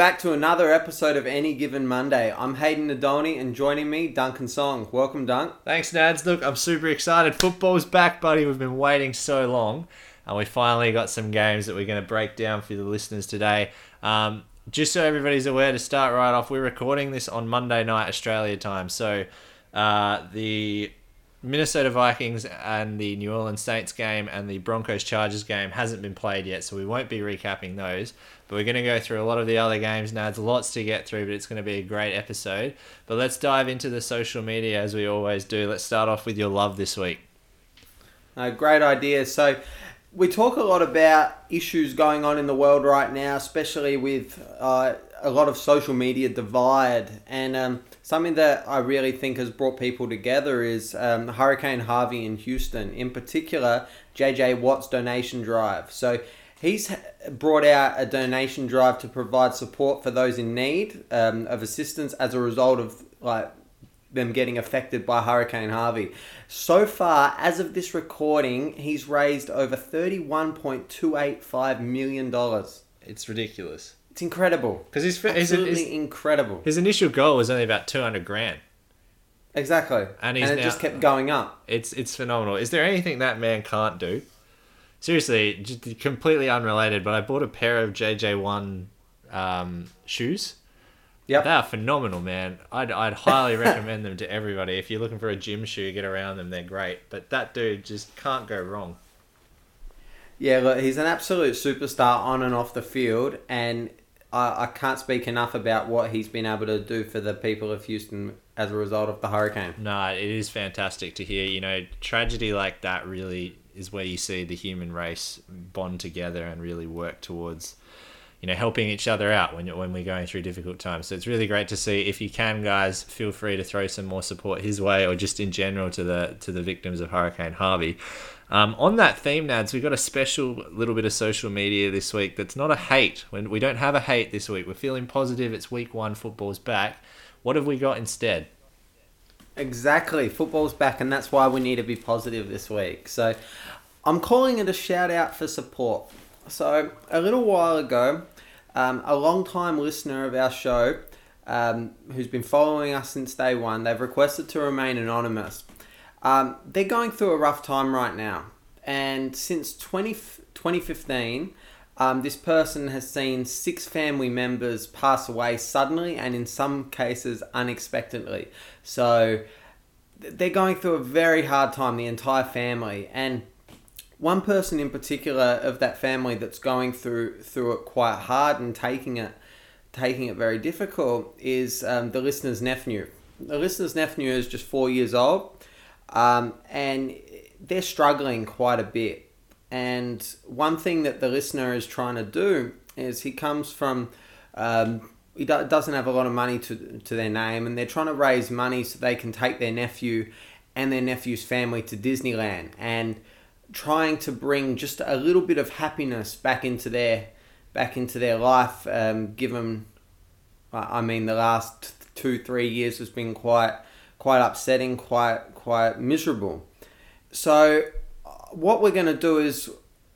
back to another episode of Any Given Monday. I'm Hayden Nadolny and joining me, Duncan Song. Welcome, Dunk. Thanks, Nads. Look, I'm super excited. Football's back, buddy. We've been waiting so long, and we finally got some games that we're going to break down for the listeners today. Um, just so everybody's aware, to start right off, we're recording this on Monday night Australia time. So uh, the Minnesota Vikings and the New Orleans Saints game and the Broncos Chargers game hasn't been played yet, so we won't be recapping those. But we're going to go through a lot of the other games. Now, there's lots to get through, but it's going to be a great episode. But let's dive into the social media as we always do. Let's start off with your love this week. Uh, great idea. So, we talk a lot about issues going on in the world right now, especially with uh, a lot of social media divide. And um, something that I really think has brought people together is um, Hurricane Harvey in Houston, in particular, JJ Watt's donation drive. So, he's brought out a donation drive to provide support for those in need um, of assistance as a result of like them getting affected by Hurricane Harvey. So far, as of this recording, he's raised over $31.285 million. It's ridiculous. It's incredible. Because his, his, Absolutely his, incredible. his initial goal was only about 200 grand. Exactly. And And, he's it now- just kept going up. It's it's phenomenal. Is there anything that man can't do? Seriously, just completely unrelated, but I bought a pair of JJ1 um, shoes. Yep. They are phenomenal, man. I'd, I'd highly recommend them to everybody. If you're looking for a gym shoe, get around them. They're great. But that dude just can't go wrong. Yeah, look, he's an absolute superstar on and off the field, and I, I can't speak enough about what he's been able to do for the people of Houston as a result of the hurricane. No, it is fantastic to hear. You know, tragedy like that really is where you see the human race bond together and really work towards, you know, helping each other out when when we're going through difficult times. So it's really great to see. If you can, guys, feel free to throw some more support his way, or just in general to the to the victims of Hurricane Harvey. Um, on that theme, Nads, we've got a special little bit of social media this week that's not a hate. We don't have a hate this week, we're feeling positive. It's week one, football's back. What have we got instead? Exactly. Football's back, and that's why we need to be positive this week. So, I'm calling it a shout out for support. So, a little while ago, um, a long time listener of our show, um, who's been following us since day one, they've requested to remain anonymous. Um, they're going through a rough time right now, and since 20, 2015, um, this person has seen six family members pass away suddenly and in some cases unexpectedly. So they're going through a very hard time, the entire family. And one person in particular of that family that's going through through it quite hard and taking it taking it very difficult is um, the listener's nephew. The listener's nephew is just four years old, um, and they're struggling quite a bit. And one thing that the listener is trying to do is he comes from, um, he do- doesn't have a lot of money to, to their name, and they're trying to raise money so they can take their nephew and their nephew's family to Disneyland and trying to bring just a little bit of happiness back into their back into their life. Um, given, I I mean, the last two three years has been quite quite upsetting, quite quite miserable. So what we're going to do is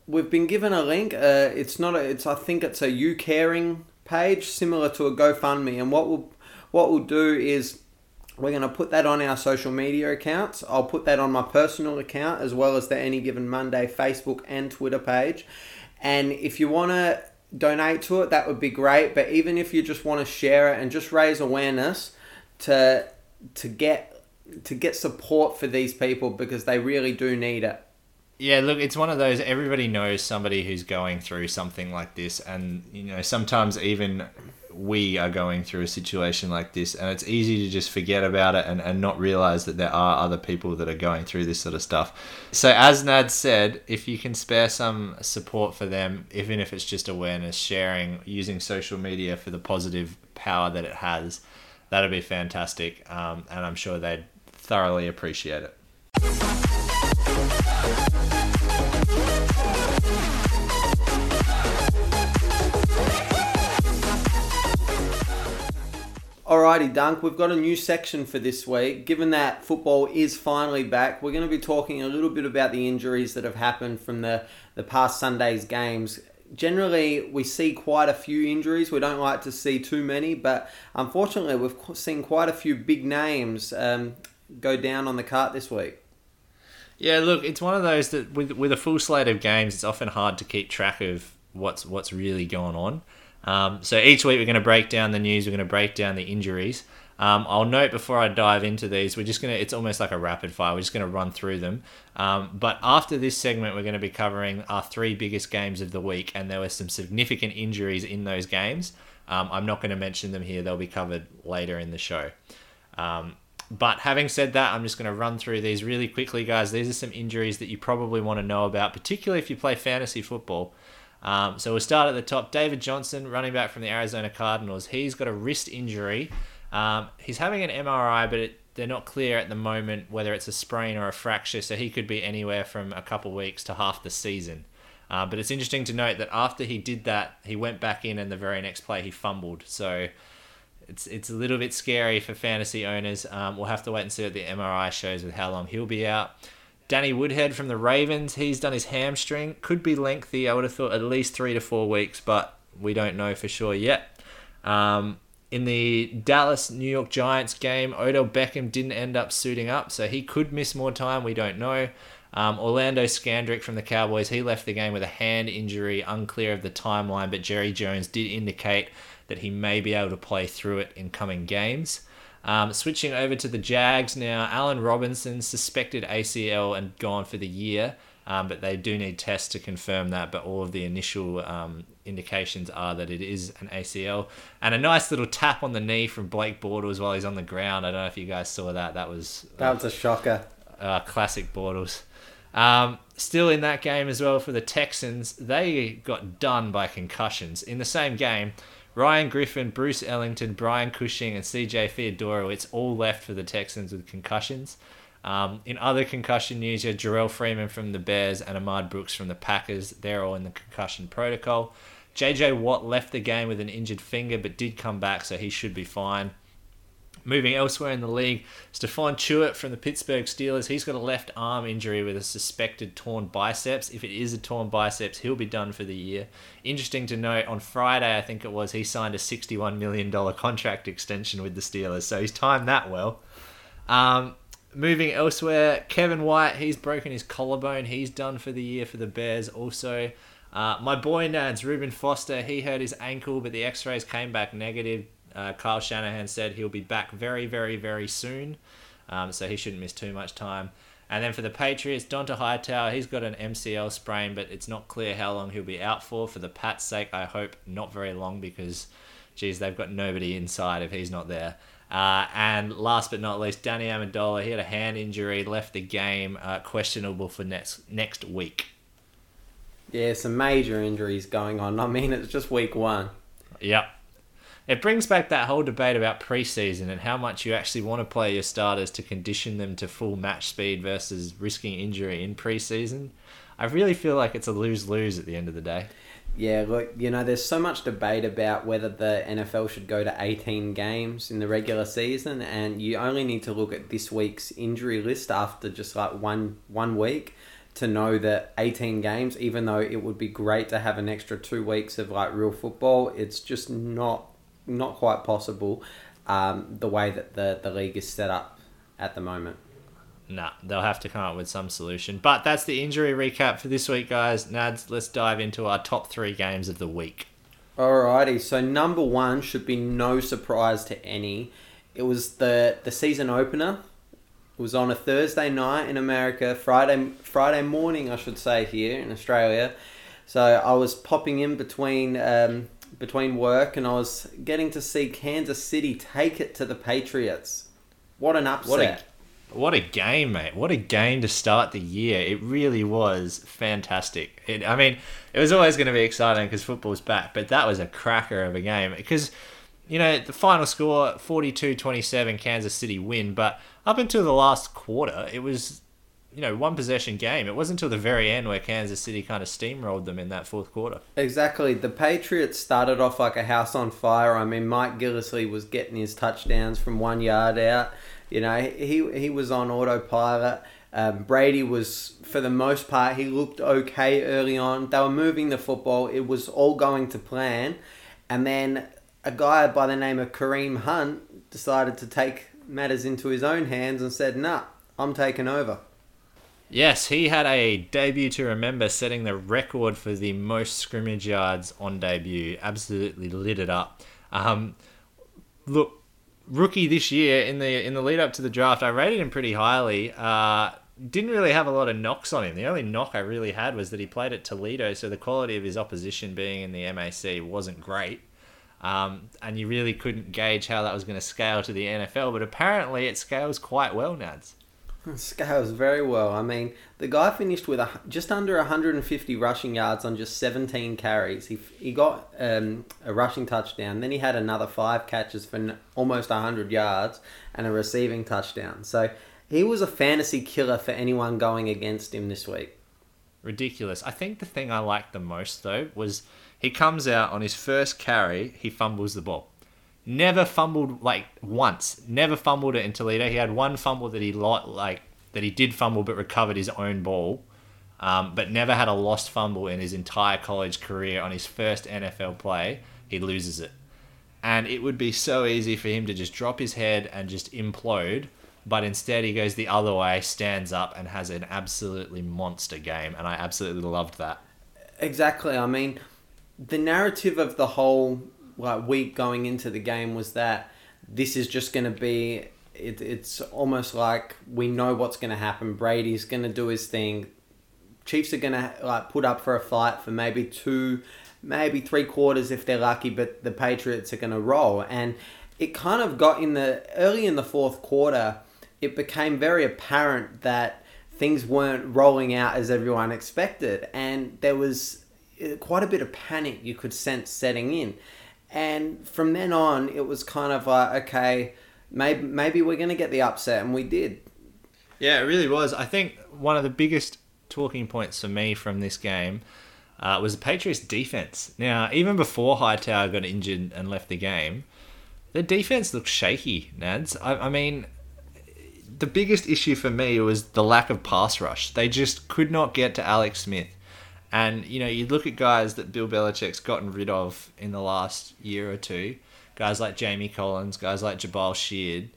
we've been given a link. Uh, it's not a. It's I think it's a YouCaring page similar to a GoFundMe. And what we'll what we'll do is we're going to put that on our social media accounts. I'll put that on my personal account as well as the Any Given Monday Facebook and Twitter page. And if you want to donate to it, that would be great. But even if you just want to share it and just raise awareness to to get to get support for these people because they really do need it. Yeah, look, it's one of those. Everybody knows somebody who's going through something like this, and you know, sometimes even we are going through a situation like this, and it's easy to just forget about it and, and not realize that there are other people that are going through this sort of stuff. So, as Nad said, if you can spare some support for them, even if it's just awareness, sharing, using social media for the positive power that it has, that'd be fantastic, um, and I'm sure they'd thoroughly appreciate it. Alrighty, Dunk, we've got a new section for this week. Given that football is finally back, we're going to be talking a little bit about the injuries that have happened from the, the past Sunday's games. Generally, we see quite a few injuries. We don't like to see too many, but unfortunately, we've seen quite a few big names um, go down on the cart this week. Yeah, look, it's one of those that with with a full slate of games, it's often hard to keep track of what's what's really going on. Um, so each week we're going to break down the news. We're going to break down the injuries. Um, I'll note before I dive into these, we're just gonna. It's almost like a rapid fire. We're just gonna run through them. Um, but after this segment, we're going to be covering our three biggest games of the week, and there were some significant injuries in those games. Um, I'm not going to mention them here. They'll be covered later in the show. Um, but having said that, I'm just going to run through these really quickly, guys. These are some injuries that you probably want to know about, particularly if you play fantasy football. Um, so we'll start at the top. David Johnson, running back from the Arizona Cardinals, he's got a wrist injury. Um, he's having an MRI, but it, they're not clear at the moment whether it's a sprain or a fracture, so he could be anywhere from a couple weeks to half the season. Uh, but it's interesting to note that after he did that, he went back in, and the very next play he fumbled. So it's it's a little bit scary for fantasy owners. Um, we'll have to wait and see what the MRI shows with how long he'll be out. Danny Woodhead from the Ravens, he's done his hamstring. Could be lengthy. I would have thought at least three to four weeks, but we don't know for sure yet. Um, in the Dallas New York Giants game, Odell Beckham didn't end up suiting up, so he could miss more time. We don't know. Um, Orlando Scandrick from the Cowboys, he left the game with a hand injury, unclear of the timeline, but Jerry Jones did indicate that he may be able to play through it in coming games. Um, switching over to the Jags now, Allen Robinson suspected ACL and gone for the year, um, but they do need tests to confirm that. But all of the initial um, indications are that it is an ACL. And a nice little tap on the knee from Blake Bortles while he's on the ground. I don't know if you guys saw that. That was That was a shocker. uh, classic Bortles. Um, still in that game as well for the Texans, they got done by concussions. In the same game, Ryan Griffin, Bruce Ellington, Brian Cushing, and CJ Fiedorowicz all left for the Texans with concussions. Um, in other concussion news, you had Jerrell Freeman from the Bears and Ahmad Brooks from the Packers. They're all in the concussion protocol. JJ Watt left the game with an injured finger but did come back, so he should be fine. Moving elsewhere in the league, Stephon Tuitt from the Pittsburgh Steelers, he's got a left arm injury with a suspected torn biceps. If it is a torn biceps, he'll be done for the year. Interesting to note, on Friday, I think it was, he signed a $61 million contract extension with the Steelers, so he's timed that well. Um, moving elsewhere, Kevin White, he's broken his collarbone. He's done for the year for the Bears also. Uh, my boy Nads, Reuben Foster, he hurt his ankle, but the x rays came back negative. Uh, Kyle Shanahan said he'll be back very, very, very soon, um, so he shouldn't miss too much time. And then for the Patriots, Dont'a Hightower, he's got an MCL sprain, but it's not clear how long he'll be out for. For the Pats' sake, I hope not very long because, geez, they've got nobody inside if he's not there. Uh, and last but not least, Danny Amendola, he had a hand injury, left the game, uh, questionable for next next week. Yeah, some major injuries going on. I mean, it's just week one. Yep. It brings back that whole debate about preseason and how much you actually want to play your starters to condition them to full match speed versus risking injury in preseason. I really feel like it's a lose lose at the end of the day. Yeah, look, you know, there's so much debate about whether the NFL should go to 18 games in the regular season, and you only need to look at this week's injury list after just like one one week to know that 18 games, even though it would be great to have an extra two weeks of like real football, it's just not not quite possible um, the way that the, the league is set up at the moment. Nah, they'll have to come up with some solution. But that's the injury recap for this week, guys. Nads, let's dive into our top three games of the week. Alrighty, so number one should be no surprise to any. It was the the season opener. It was on a Thursday night in America, Friday Friday morning, I should say, here in Australia. So I was popping in between um, between work, and I was getting to see Kansas City take it to the Patriots. What an upset! What a what a game, mate! What a game to start the year. It really was fantastic. It, I mean, it was always going to be exciting because football's back, but that was a cracker of a game because you know the final score 42-27 Kansas City win, but up until the last quarter, it was you know one possession game. It wasn't until the very end where Kansas City kind of steamrolled them in that fourth quarter. Exactly. The Patriots started off like a house on fire. I mean, Mike Gillislee was getting his touchdowns from one yard out. You know, he he was on autopilot. Um, Brady was, for the most part, he looked okay early on. They were moving the football. It was all going to plan. And then a guy by the name of Kareem Hunt decided to take matters into his own hands and said, nah, I'm taking over. Yes, he had a debut to remember, setting the record for the most scrimmage yards on debut. Absolutely lit it up. Um, look, rookie this year in the in the lead up to the draft, I rated him pretty highly. Uh, didn't really have a lot of knocks on him. The only knock I really had was that he played at Toledo, so the quality of his opposition being in the MAC wasn't great. Um, and you really couldn't gauge how that was going to scale to the NFL, but apparently it scales quite well, Nads. Scales very well. I mean, the guy finished with a, just under 150 rushing yards on just 17 carries. He, he got um, a rushing touchdown, then he had another five catches for n- almost 100 yards and a receiving touchdown. So he was a fantasy killer for anyone going against him this week. Ridiculous. I think the thing I liked the most, though, was he comes out on his first carry, he fumbles the ball. Never fumbled like once. Never fumbled it in Toledo. He had one fumble that he like that he did fumble but recovered his own ball, um, but never had a lost fumble in his entire college career. On his first NFL play, he loses it, and it would be so easy for him to just drop his head and just implode. But instead, he goes the other way, stands up, and has an absolutely monster game, and I absolutely loved that. Exactly. I mean, the narrative of the whole like week going into the game was that this is just going to be it, it's almost like we know what's going to happen. Brady's going to do his thing. Chiefs are going to like put up for a fight for maybe two, maybe three quarters if they're lucky, but the Patriots are going to roll. And it kind of got in the early in the fourth quarter. It became very apparent that things weren't rolling out as everyone expected, and there was uh, quite a bit of panic you could sense setting in. And from then on, it was kind of like, okay, maybe maybe we're going to get the upset, and we did. Yeah, it really was. I think one of the biggest talking points for me from this game uh, was the Patriots' defense. Now, even before Hightower got injured and left the game, the defense looked shaky, Nads. I, I mean, the biggest issue for me was the lack of pass rush. They just could not get to Alex Smith. And, you know, you look at guys that Bill Belichick's gotten rid of in the last year or two, guys like Jamie Collins, guys like Jabaal Sheard.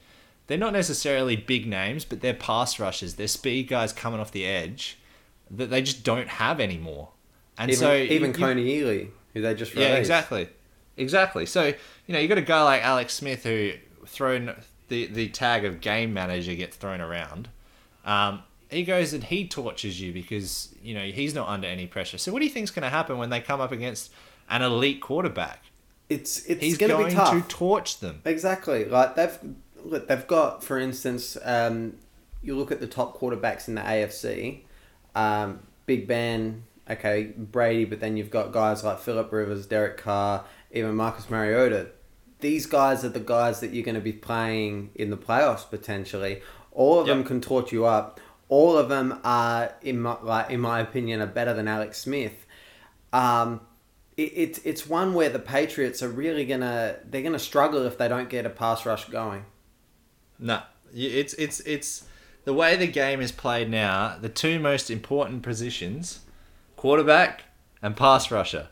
They're not necessarily big names, but they're pass rushers. They're speed guys coming off the edge that they just don't have anymore. And even, so even you- Kony Ealy, who they just yeah, exactly, exactly. So you know you got a guy like Alex Smith who thrown the the tag of game manager gets thrown around. Um, he goes and he tortures you because you know he's not under any pressure. So what do you think's going to happen when they come up against an elite quarterback? It's it's He's going to going be tough. to torch them. Exactly. Like they've look, they've got, for instance, um, you look at the top quarterbacks in the AFC, um, Big Ben, okay, Brady, but then you've got guys like Philip Rivers, Derek Carr, even Marcus Mariota. These guys are the guys that you're going to be playing in the playoffs potentially. All of them can torch you up. All of them are, in my, like, in my opinion, are better than Alex Smith. Um, it, it's it's one where the Patriots are really gonna they're gonna struggle if they don't get a pass rush going. No, it's it's it's the way the game is played now. The two most important positions, quarterback and pass rusher,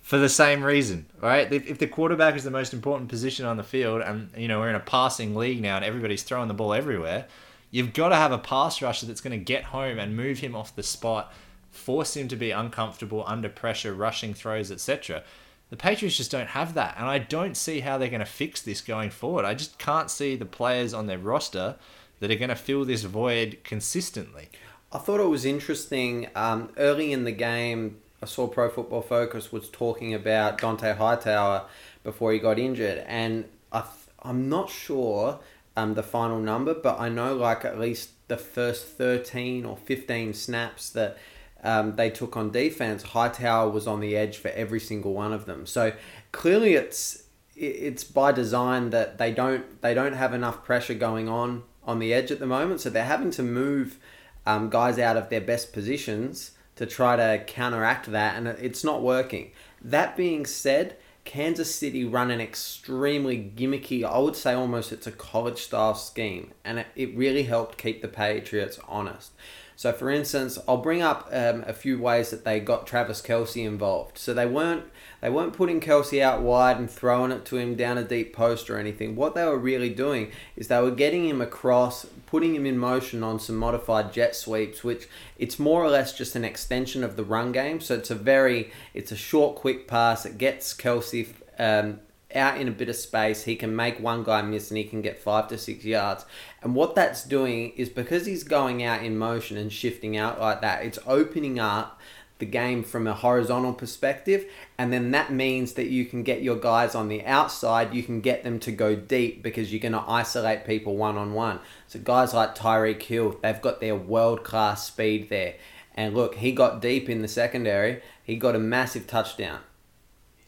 for the same reason, right? If, if the quarterback is the most important position on the field, and you know we're in a passing league now, and everybody's throwing the ball everywhere, you've got to have a pass rusher that's going to get home and move him off the spot, force him to be uncomfortable under pressure, rushing throws, etc. The Patriots just don't have that, and I don't see how they're going to fix this going forward. I just can't see the players on their roster that are going to fill this void consistently. I thought it was interesting. Um, early in the game, I saw Pro Football Focus was talking about Dont'a Hightower before he got injured, and I th- I'm not sure um, the final number, but I know like at least the first 13 or 15 snaps that um, they took on defense, Hightower was on the edge for every single one of them. So clearly, it's it's by design that they don't they don't have enough pressure going on on the edge at the moment, so they're having to move um, guys out of their best positions to try to counteract that, and it's not working. That being said, Kansas City run an extremely gimmicky, I would say almost it's a college style scheme, and it, it really helped keep the Patriots honest. So, for instance, I'll bring up um, a few ways that they got Travis Kelce involved. So they weren't they weren't putting Kelsey out wide and throwing it to him down a deep post or anything. What they were really doing is they were getting him across, putting him in motion on some modified jet sweeps, which it's more or less just an extension of the run game. So it's a very it's a short, quick pass. It gets Kelce um, out in a bit of space, he can make one guy miss and he can get five to six yards. And what that's doing is because he's going out in motion and shifting out like that, it's opening up the game from a horizontal perspective. And then that means that you can get your guys on the outside, you can get them to go deep because you're going to isolate people one on one. So guys like Tyreek Hill, they've got their world class speed there. And look, he got deep in the secondary, he got a massive touchdown.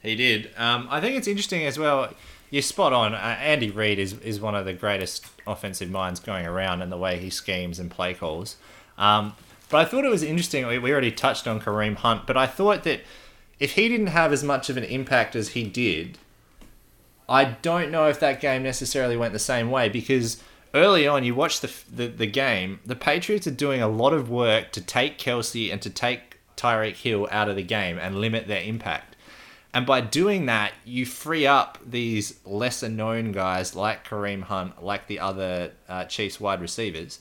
He did. Um, I think it's interesting as well. You're spot on. Uh, Andy Reid is, is one of the greatest offensive minds going around in the way he schemes and play calls. Um, but I thought it was interesting. We, already touched on Kareem Hunt, but I thought that if he didn't have as much of an impact as he did, I don't know if that game necessarily went the same way because early on you watch the, the, the game, the Patriots are doing a lot of work to take Kelce and to take Tyreek Hill out of the game and limit their impact. And by doing that, you free up these lesser known guys like Kareem Hunt, like the other uh, Chiefs wide receivers.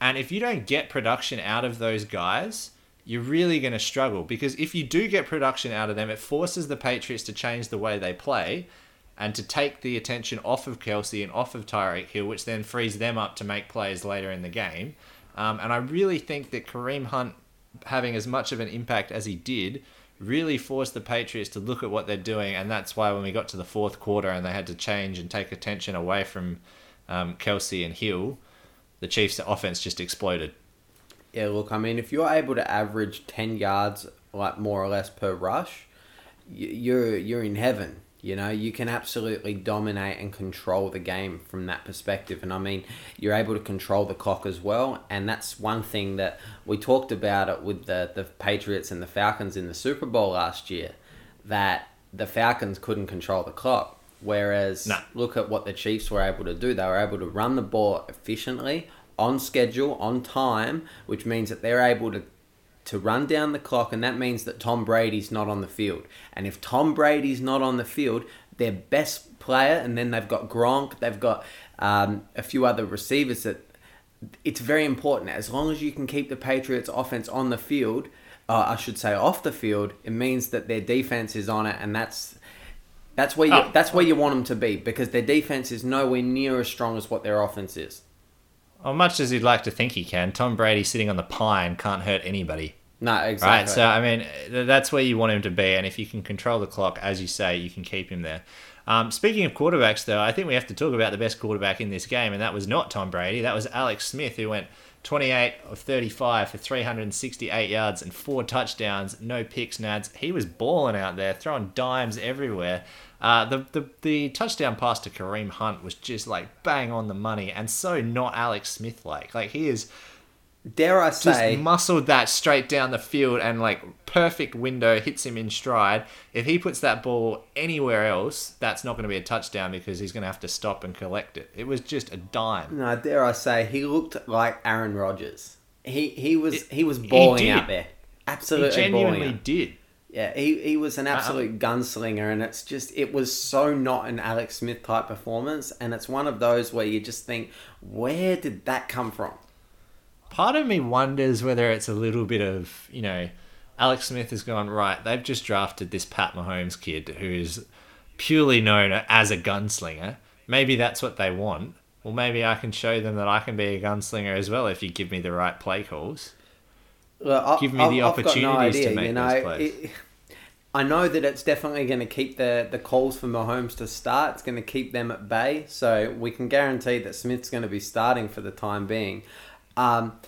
And if you don't get production out of those guys, you're really going to struggle because if you do get production out of them, it forces the Patriots to change the way they play and to take the attention off of Kelce and off of Tyreek Hill, which then frees them up to make plays later in the game. Um, and I really think that Kareem Hunt having as much of an impact as he did really forced the Patriots to look at what they're doing, and that's why when we got to the fourth quarter and they had to change and take attention away from um, Kelce and Hill, the Chiefs' offense just exploded. Yeah, look, I mean, if you're able to average ten yards, like more or less per rush, you're you're in heaven. You know, you can absolutely dominate and control the game from that perspective. And I mean, you're able to control the clock as well. And that's one thing that we talked about it with the, the Patriots and the Falcons in the Super Bowl last year, that the Falcons couldn't control the clock. Whereas, nah. look at what the Chiefs were able to do. They were able to run the ball efficiently, on schedule, on time, which means that they're able to to run down the clock, and that means that Tom Brady's not on the field. And if Tom Brady's not on the field, their best player, and then they've got Gronk, they've got um, a few other receivers that it's very important. As long as you can keep the Patriots' offense on the field, uh, I should say off the field, it means that their defense is on it, and that's that's where you oh. that's where you want them to be because their defense is nowhere near as strong as what their offense is. Well, much as you'd like to think he can, Tom Brady sitting on the pine can't hurt anybody. No, exactly. Right, so I mean, that's where you want him to be, and if you can control the clock, as you say, you can keep him there. Um, speaking of quarterbacks, though, I think we have to talk about the best quarterback in this game, and that was not Tom Brady. That was Alex Smith, who went 28 of 35 for 368 yards and four touchdowns, no picks, nads. He was balling out there, throwing dimes everywhere. Uh, the, the the touchdown pass to Kareem Hunt was just like bang on the money, and so not Alex Smith like. Like he is, dare I say, just muscled that straight down the field and like perfect window hits him in stride. If he puts that ball anywhere else, that's not going to be a touchdown because he's going to have to stop and collect it. It was just a dime. No, dare I say, he looked like Aaron Rodgers. He he was it, he was balling out there. Absolutely, he genuinely did. Yeah, he, he was an absolute uh, gunslinger, and it's just it was so not an Alex Smith type performance, and it's one of those where you just think, where did that come from? Part of me wonders whether it's a little bit of you know, Alex Smith has gone right. They've just drafted this Pat Mahomes kid who is purely known as a gunslinger. Maybe that's what they want. Well, maybe I can show them that I can be a gunslinger as well if you give me the right play calls. Well, give me I've, the opportunities no idea, to make you know, those plays. It, I know that it's definitely going to keep the, the calls for Mahomes to start. It's going to keep them at bay. So we can guarantee that Smith's going to be starting for the time being. Um,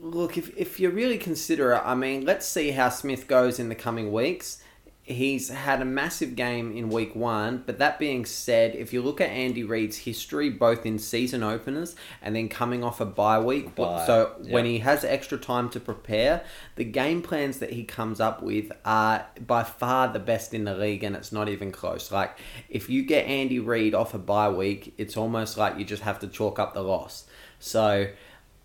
look, if, if you really consider it, I mean, let's see how Smith goes in the coming weeks. He's had a massive game in week one. But that being said, if you look at Andy Reid's history, both in season openers and then coming off a bye week, Bye, so yeah. when he has extra time to prepare, the game plans that he comes up with are by far the best in the league, and it's not even close. Like if you get Andy Reid off a bye week, it's almost like you just have to chalk up the loss. So.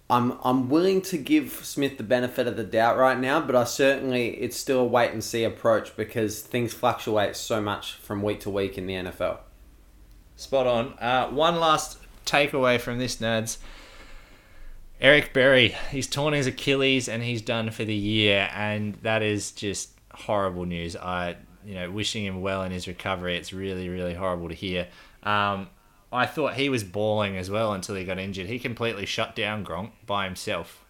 I'm I'm willing to give Smith the benefit of the doubt right now, but I certainly it's still a wait and see approach because things fluctuate so much from week to week in the NFL. Spot on. Uh, one last takeaway from this, Nads. Eric Berry, he's torn his Achilles and he's done for the year, and that is just horrible news. I, you know, wishing him well in his recovery. It's really, really horrible to hear. Um, I thought he was balling as well until he got injured. He completely shut down Gronk by himself.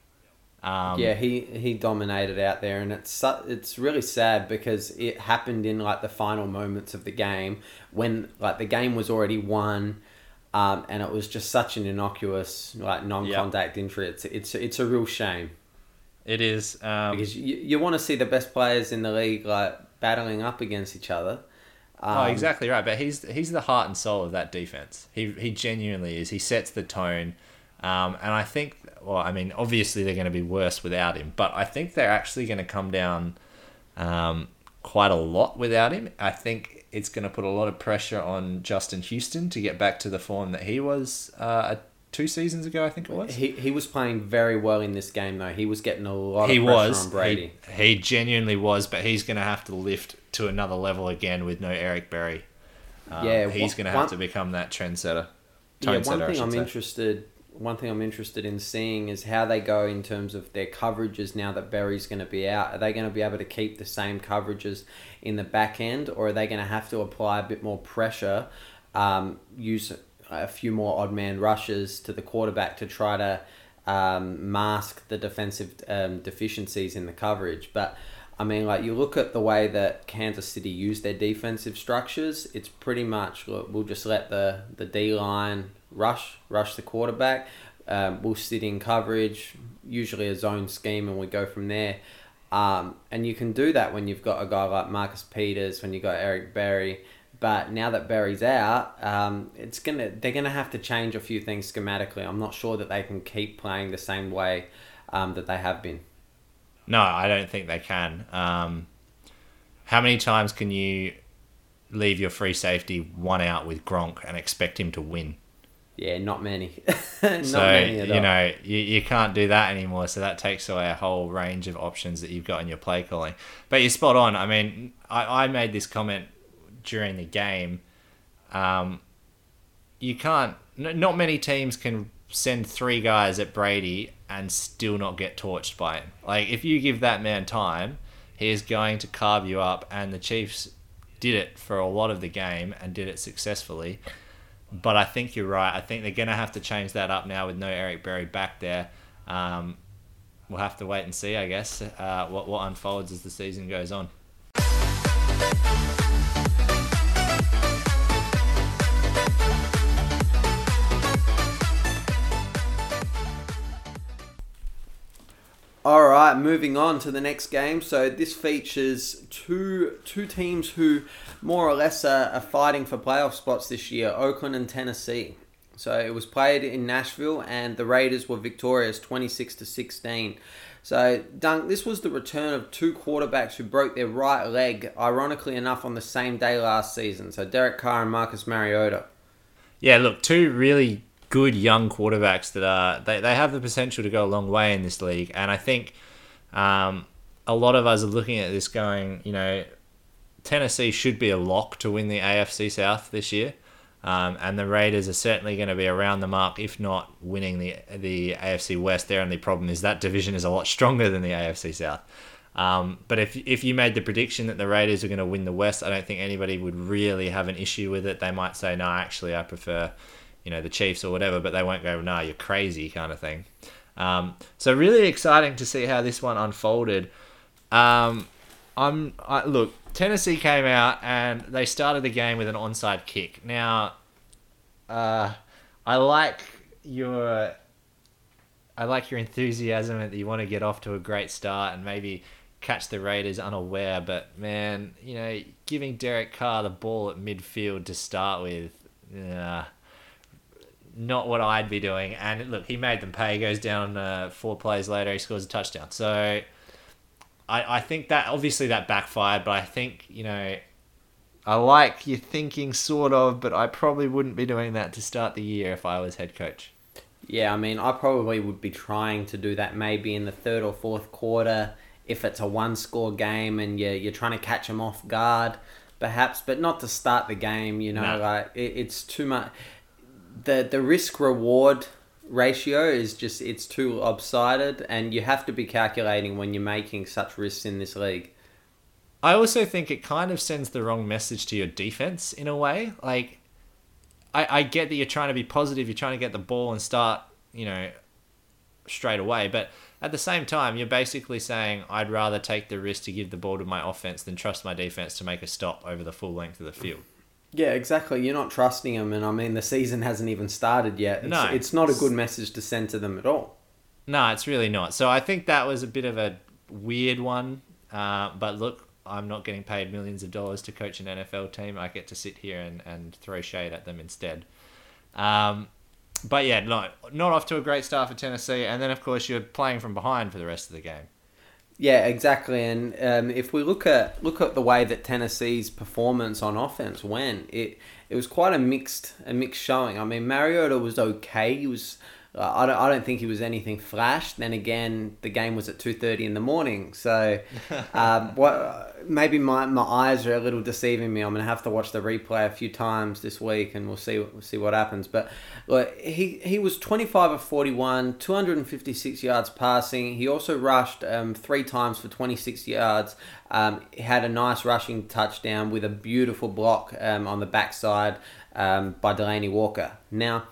Um, yeah, he he dominated out there, and it's it's really sad because it happened in like the final moments of the game when like the game was already won, um, and it was just such an innocuous like non-contact injury. It's it's it's a real shame it is. Um, because you, you want to see the best players in the league like battling up against each other. Oh, Um, exactly right. But he's he's the heart and soul of that defense. He he genuinely is. He sets the tone, um, and I think. Well, I mean, obviously they're going to be worse without him, but I think they're actually going to come down um, quite a lot without him. I think it's going to put a lot of pressure on Justin Houston to get back to the form that he was uh, two seasons ago. I think it was. He, he was playing very well in this game though. He was getting a lot he of pressure was. He, he genuinely was, but he's going to have to lift to another level again with no Eric Berry. Um, Yeah, he's going to have one- to become that trendsetter. yeah, one thing I'm say. interested one thing I'm interested in seeing is how they go in terms of their coverages now that Berry's going to be out. Are they going to be able to keep the same coverages in the back end, or are they going to have to apply a bit more pressure, um, use a few more odd man rushes to the quarterback to try to um, mask the defensive um, deficiencies in the coverage? But I mean, like you look at the way that Kansas City use their defensive structures. It's pretty much look, we'll just let the the D line rush rush the quarterback. Um, we'll sit in coverage, usually a zone scheme, and we go from there. Um, and you can do that when you've got a guy like Marcus Peters, when you got Eric Berry. But now that Berry's out, um, it's gonna they're gonna have to change a few things schematically. I'm not sure that they can keep playing the same way um, that they have been. No, I don't think they can. Um, how many times can you leave your free safety one out with Gronk and expect him to win? Yeah, not many. not so many at you all. know you, you can't do that anymore. So that takes away a whole range of options that you've got in your play calling. But you're spot on. I mean, I, I made this comment during the game. Um, you can't. N- not many teams can send three guys at Brady and still not get torched by him. Like if you give that man time, he is going to carve you up. And the Chiefs did it for a lot of the game and did it successfully. But I think you're right. I think they're going to have to change that up now with no Eric Berry back there. Um, we'll have to wait and see, I guess, uh, what what unfolds as the season goes on. All right, moving on to the next game. So this features two two teams who more or less are, are fighting for playoff spots this year: Oakland and Tennessee. So it was played in Nashville, and the Raiders were victorious, twenty six to sixteen. So Dunk, this was the return of two quarterbacks who broke their right leg, ironically enough, on the same day last season. So Derek Carr and Marcus Mariota. Yeah, look, two really good young quarterbacks that are they, they have the potential to go a long way in this league, and I think um, a lot of us are looking at this going, you know, Tennessee should be a lock to win the AFC South this year. Um, and the Raiders are certainly going to be around the mark, if not winning the the AFC West. Their only problem is that division is a lot stronger than the AFC South. Um, but if if you made the prediction that the Raiders are going to win the West, I don't think anybody would really have an issue with it. They might say, "No, actually, I prefer, you know, the Chiefs or whatever," but they won't go, "Nah, you're crazy," kind of thing. Um, so really exciting to see how this one unfolded. Um, I'm I, look. Tennessee came out and they started the game with an onside kick. Now, uh, I like your I like your enthusiasm that you want to get off to a great start and maybe catch the Raiders unaware. But man, you know, giving Derek Carr the ball at midfield to start with, yeah, not what I'd be doing. And look, he made them pay. He goes down uh, four plays later. He scores a touchdown. So I, I think that obviously that backfired, but I think you know. I like your thinking, sort of, but I probably wouldn't be doing that to start the year if I was head coach. Yeah, I mean, I probably would be trying to do that maybe in the third or fourth quarter if it's a one score game and you're, you're trying to catch them off guard, perhaps, but not to start the game, you know, No. like it, it's too much. The, the risk reward ratio is just, it's too lopsided and you have to be calculating when you're making such risks in this league. I also think it kind of sends the wrong message to your defense in a way. Like, I, I get that you're trying to be positive, you're trying to get the ball and start, you know, straight away. But at the same time, you're basically saying, I'd rather take the risk to give the ball to my offense than trust my defense to make a stop over the full length of the field. Yeah, exactly. You're not trusting them, and I mean, the season hasn't even started yet. It's, No. it's not a good message to send to them at all. No, it's really not. So I think that was a bit of a weird one. Uh, but look, I'm not getting paid millions of dollars to coach an NFL team. I get to sit here and, and throw shade at them instead. Um, but yeah, not not off to a great start for Tennessee. And then of course you're playing from behind for the rest of the game. Yeah, exactly. And um, if we look at look at the way that Tennessee's performance on offense went, it it was quite a mixed a mixed showing. I mean, Mariota was okay. He was. I don't. I don't think he was anything flash. Then again, the game was at two thirty in the morning, so um, what? Maybe my, my eyes are a little deceiving me. I'm gonna have to watch the replay a few times this week, and we'll see we'll see what happens. But look, he he was twenty five of forty one, two hundred and fifty six yards passing. He also rushed um, three times for twenty six yards. Um, he had a nice rushing touchdown with a beautiful block um, on the backside um, by Delanie Walker. Now.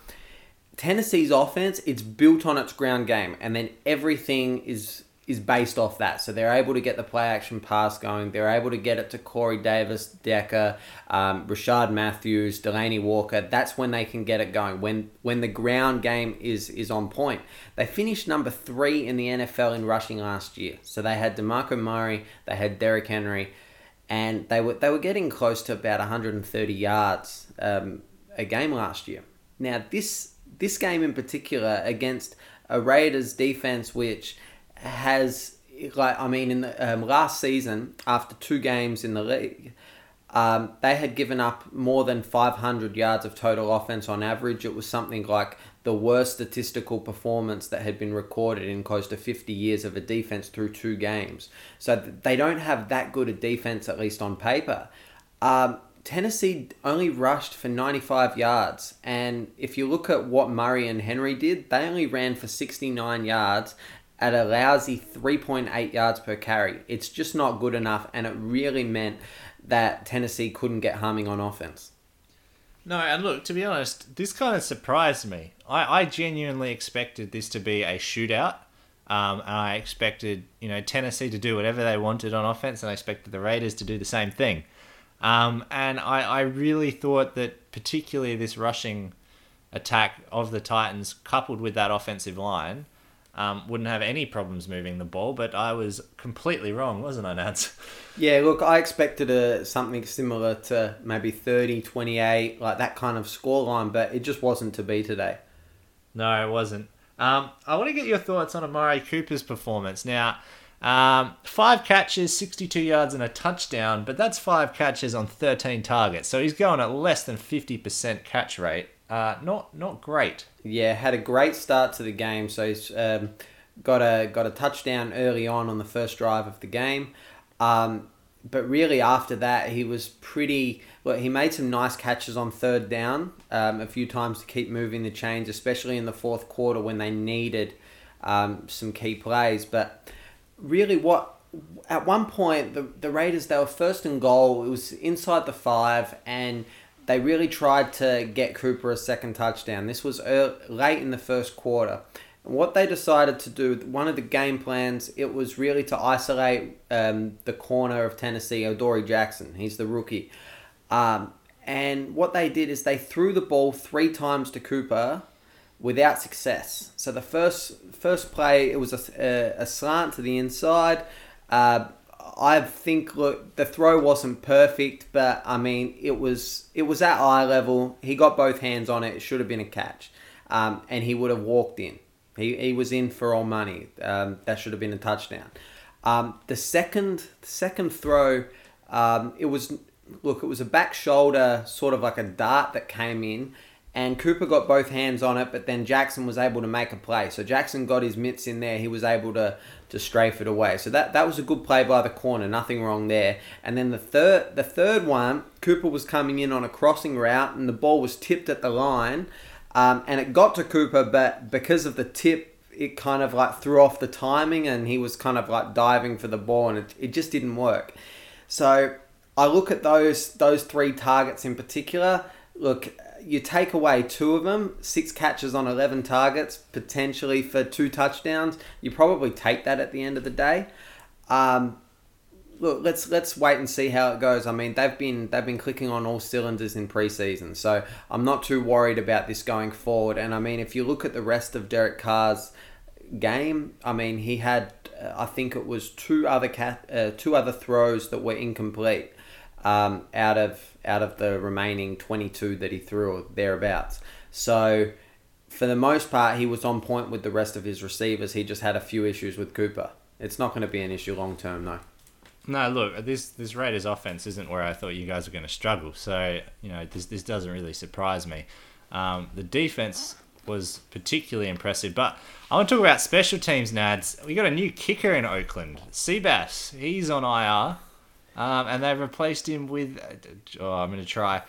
Tennessee's offense, it's built on its ground game, and then everything is is based off that. So they're able to get the play action pass going. They're able to get it to Corey Davis, Decker, um, Rishard Matthews, Delanie Walker. That's when they can get it going. When when the ground game is is on point. They finished number three in the NFL in rushing last year. So they had Demarco Murray, they had Derrick Henry, and they were they were getting close to about 130 yards um, a game last year. Now this this game in particular against a Raiders defense which has like I mean in the um, last season after two games in the league um, they had given up more than 500 yards of total offense on average. It was something like the worst statistical performance that had been recorded in close to 50 years of a defense through two games. So they don't have that good a defense at least on paper. Um, Tennessee only rushed for 95 yards. And if you look at what Murray and Henry did, they only ran for 69 yards at a lousy 3.8 yards per carry. It's just not good enough. And it really meant that Tennessee couldn't get humming on offense. No, and look, to be honest, this kind of surprised me. I, I genuinely expected this to be a shootout. Um, and I expected, you know, Tennessee to do whatever they wanted on offense, and I expected the Raiders to do the same thing. Um, and I, I really thought that particularly this rushing attack of the Titans, coupled with that offensive line, um, wouldn't have any problems moving the ball. But I was completely wrong, wasn't I, Nance? Yeah, look, I expected a, something similar to maybe 30, 28, like that kind of scoreline, but it just wasn't to be today. No, it wasn't. Um, I want to get your thoughts on Amari Cooper's performance. Now, um, five catches, 62 yards, and a touchdown, but that's five catches on 13 targets. So he's going at less than 50% catch rate. Uh, not not great. Yeah, had a great start to the game. So he's um, got a got a touchdown early on on the first drive of the game. Um, but really after that, he was pretty. Well, he made some nice catches on third down um, a few times to keep moving the chains, especially in the fourth quarter when they needed um, some key plays. But really, what at one point the the Raiders they were first and goal. It was inside the five and they really tried to get Cooper a second touchdown. This was ear late in the first quarter. What they decided to do, one of the game plans, it was really to isolate um, the corner of Tennessee, Adoree' Jackson. He's the rookie. Um, and what they did is they threw the ball three times to Cooper without success. So the first first play, it was a, a, slant to the inside. Uh, I think look the throw wasn't perfect, but I mean it was it was at eye level. He got both hands on it. It should have been a catch, um, and he would have walked in. He, he was in for all money. Um, that should have been a touchdown. Um, the second the second throw, um, it was look it was a back shoulder sort of like a dart that came in, and Cooper got both hands on it, but then Jackson was able to make a play. So Jackson got his mitts in there. He was able to to strafe it away. So that that was a good play by the corner. Nothing wrong there. And then the third the third one, Cooper was coming in on a crossing route, and the ball was tipped at the line, um, and it got to Cooper, but because of the tip, it kind of like threw off the timing, and he was kind of like diving for the ball, and it, it just didn't work. So I look at those those three targets in particular. Look, you take away two of them, six catches on 11 targets, potentially for two touchdowns, you probably take that at the end of the day. Um, look, let's let's wait and see how it goes. I mean, they've been they've been clicking on all cylinders in preseason, so I'm not too worried about this going forward. And I mean, if you look at the rest of Derek Carr's game, I mean, he had uh, I think it was two other cat uh, two other throws that were incomplete um, out of out of the remaining 22 that he threw or thereabouts. So for the most part, he was on point with the rest of his receivers. He just had a few issues with Cooper. It's not going to be an issue long term, though. No, look, this this Raiders offense isn't where I thought you guys were going to struggle. So you know this this doesn't really surprise me. Um, the defense was particularly impressive, but I want to talk about special teams. Nads, we got a new kicker in Oakland, Seabass. He's on IR. Um, and they've replaced him with, oh, I'm going to try,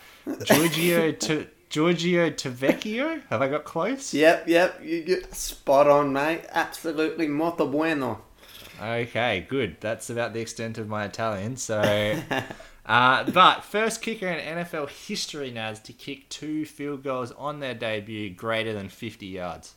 Giorgio to, Giorgio Tavecchio. Have I got close? Yep, yep. You get spot on, mate. Absolutely molto bueno. Okay, good. That's about the extent of my Italian. So, uh, but first kicker in NFL history is to kick two field goals on their debut greater than 50 yards.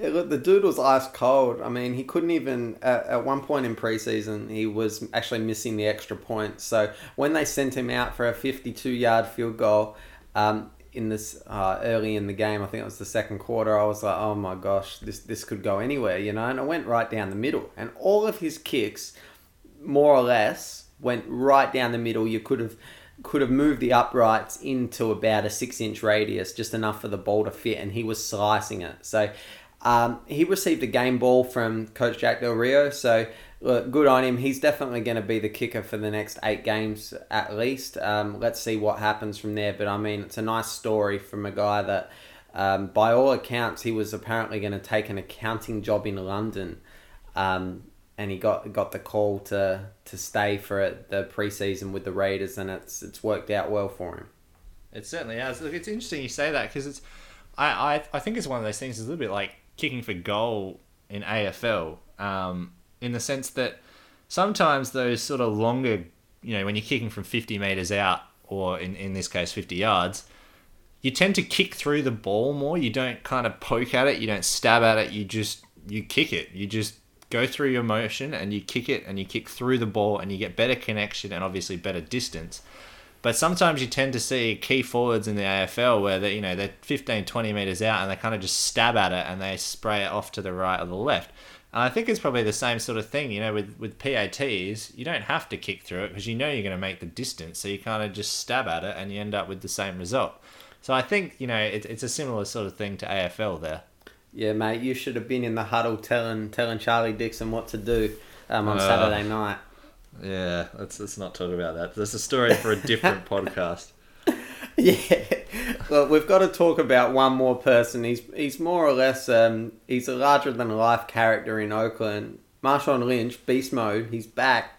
Yeah, look, the dude was ice cold. I mean, he couldn't even at, at one point in preseason he was actually missing the extra point. So when they sent him out for a 52-yard field goal um, in this uh, early in the game, I think it was the second quarter. I was like, oh my gosh, this this could go anywhere, you know. And it went right down the middle, and all of his kicks, more or less, went right down the middle. You could have could have moved the uprights into about a six inch radius, just enough for the ball to fit, and he was slicing it. So um, he received a game ball from Coach Jack Del Rio, so look, good on him. He's definitely going to be the kicker for the next eight games at least. Um, let's see what happens from there. But I mean, it's a nice story from a guy that, um, by all accounts, he was apparently going to take an accounting job in London, um, and he got got the call to to stay for it, the preseason with the Raiders, and it's it's worked out well for him. It certainly has. Look, it's interesting you say that because it's. I, I, I think it's one of those things. It's a little bit like kicking for goal in AFL, um, in the sense that sometimes those sort of longer, you know, when you're kicking from 50 meters out, or in, in this case 50 yards, you tend to kick through the ball more. You don't kind of poke at it, you don't stab at it, you just you kick it. You just go through your motion and you kick it and you kick through the ball and you get better connection and obviously better distance. But sometimes you tend to see key forwards in the AFL where they, you know, they're 15, 20 meters out and they kind of just stab at it and they spray it off to the right or the left. And I think it's probably the same sort of thing, you know, with, with PATs, you don't have to kick through it because you know you're going to make the distance. So you kind of just stab at it and you end up with the same result. So I think, you know, it, it's a similar sort of thing to AFL there. Yeah, mate, you should have been in the huddle telling telling Charlie Dixon what to do um, on uh, Saturday night. Yeah, let's let's not talk about that. There's a story for a different podcast. Yeah, well, we've got to talk about one more person. He's he's more or less um, he's a larger than life character in Oakland. Marshawn Lynch, beast mode. He's back.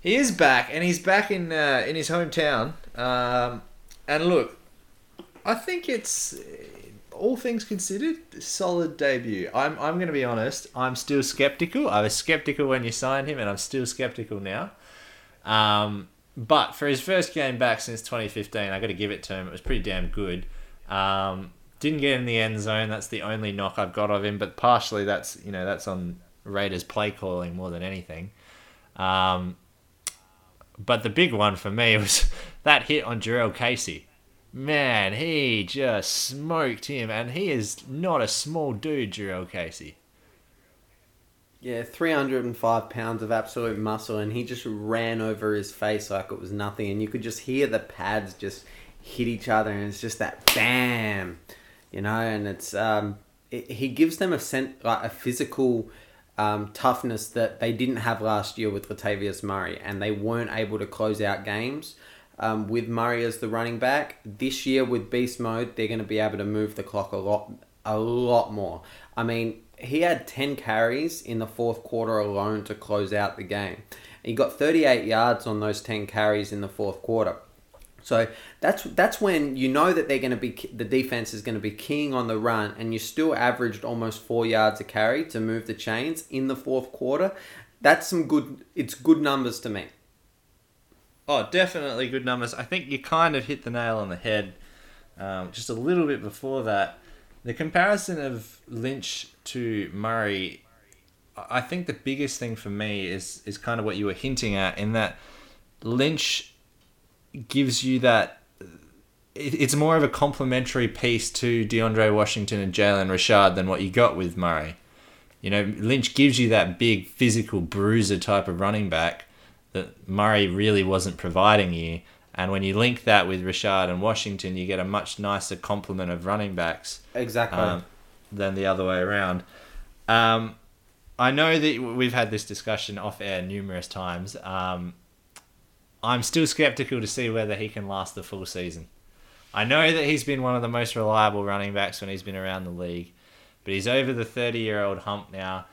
He is back, and he's back in uh, in his hometown. Um, and look, I think it's all things considered, solid debut. I'm, I'm going to be honest. I'm still skeptical. I was skeptical when you signed him, and I'm still skeptical now. Um, but for his first game back since 2015, I got to give it to him. It was pretty damn good. Um, didn't get in the end zone. That's the only knock I've got of him. But partially, that's you know that's on Raiders play calling more than anything. Um, but the big one for me was that hit on Jurrell Casey man, he just smoked him, and he is not a small dude, Jurrell Casey. Yeah, 305 pounds of absolute muscle, and he just ran over his face like it was nothing. And you could just hear the pads just hit each other, and it's just that bam, you know. And it's um, it, he gives them a sense like a physical um, toughness that they didn't have last year with Latavius Murray, and they weren't able to close out games. Um, with Murray as the running back this year with beast mode, they're going to be able to move the clock a lot, a lot more. I mean, he had 10 carries in the fourth quarter alone to close out the game. He got 38 yards on those 10 carries in the fourth quarter. So that's that's when you know that they're going to be the defense is going to be keying on the run, and you still averaged almost four yards a carry to move the chains in the fourth quarter. That's some good. It's good numbers to me. Oh, definitely good numbers. I think you kind of hit the nail on the head. Um, just a little bit before that, the comparison of Lynch to Murray, I think the biggest thing for me is is kind of what you were hinting at in that Lynch gives you that. It's more of a complementary piece to DeAndre Washington and Jalen Richard than what you got with Murray. You know, Lynch gives you that big physical bruiser type of running back that Murray really wasn't providing you. And when you link that with Richard and Washington, you get a much nicer complement of running backs. Exactly. Um, than the other way around. Um, I know that we've had this discussion off air numerous times. Um, I'm still skeptical to see whether he can last the full season. I know that he's been one of the most reliable running backs when he's been around the league, but he's over the 30 year old hump now.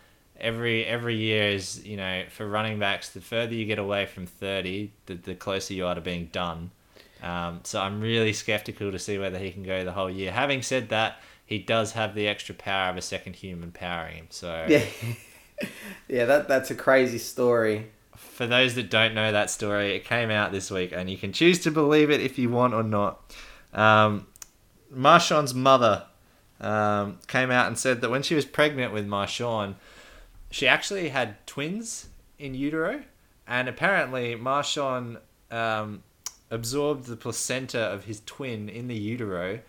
Every every year is you know for running backs, the further you get away from 30, the, the closer you are to being done. Um, so I'm really skeptical to see whether he can go the whole year. Having said that, he does have the extra power of a second human powering him. So yeah, yeah, that that's a crazy story. For those that don't know that story, it came out this week, and you can choose to believe it if you want or not. Um, Marshawn's mother um, came out and said that when she was pregnant with Marshawn, she actually had twins in utero, and apparently Marshawn um, absorbed the placenta of his twin in the utero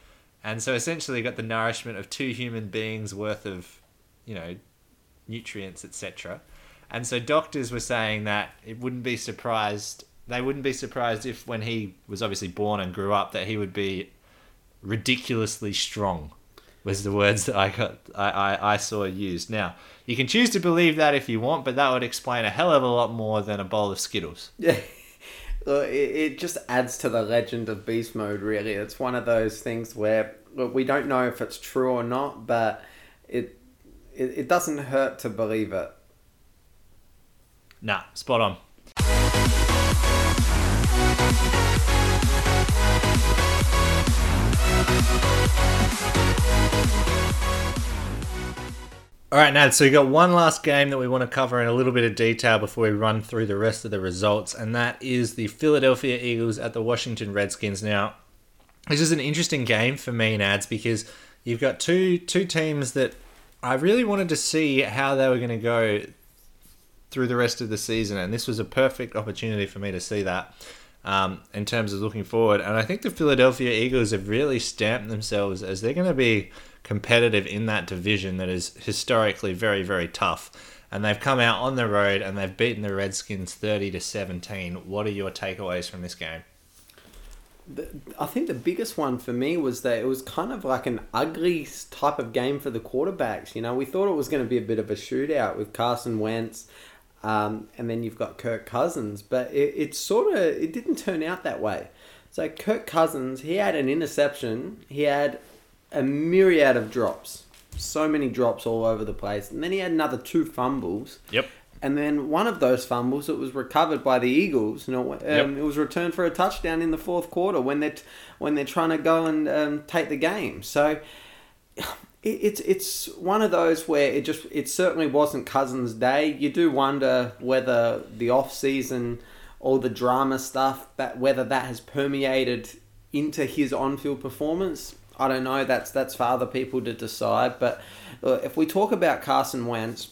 and so essentially got the nourishment of two human beings worth of you know nutrients etc and so doctors were saying that it wouldn't be surprised they wouldn't be surprised if when he was obviously born and grew up that he would be ridiculously strong was the words that I got I, I, I saw used. Now, you can choose to believe that if you want, but that would explain a hell of a lot more than a bowl of Skittles. Yeah. Look, it, it just adds to the legend of beast mode. Really, it's one of those things where look, we don't know if it's true or not, but it it, it doesn't hurt to believe it. Nah, spot on. All right, Nad. So we got one last game that we want to cover in a little bit of detail before we run through the rest of the results, and that is the Philadelphia Eagles at the Washington Redskins. Now, this is an interesting game for me, Nads, because you've got two two teams that I really wanted to see how they were going to go through the rest of the season, and this was a perfect opportunity for me to see that um, in terms of looking forward. And I think the Philadelphia Eagles have really stamped themselves as they're going to be competitive in that division that is historically very, very tough. And they've come out on the road and they've beaten the Redskins 30 to 17. What are your takeaways from this game? I think the biggest one for me was that it was kind of like an ugly type of game for the quarterbacks. You know, we thought it was going to be a bit of a shootout with Carson Wentz, um, and then you've got Kirk Cousins, but it, it sort of it didn't turn out that way. So Kirk Cousins, he had an interception, he had a myriad of drops, so many drops all over the place, and then he had another two fumbles. Yep. And then one of those fumbles, it was recovered by the Eagles. You know, um, Yep. it was returned for a touchdown in the fourth quarter when they're when they're trying to go and um, take the game. So it, it's it's one of those where it just it certainly wasn't Cousins' day. You do wonder whether the off season, all the drama stuff, that whether that has permeated into his on field performance. I don't know. That's that's for other people to decide. But uh, if we talk about Carson Wentz.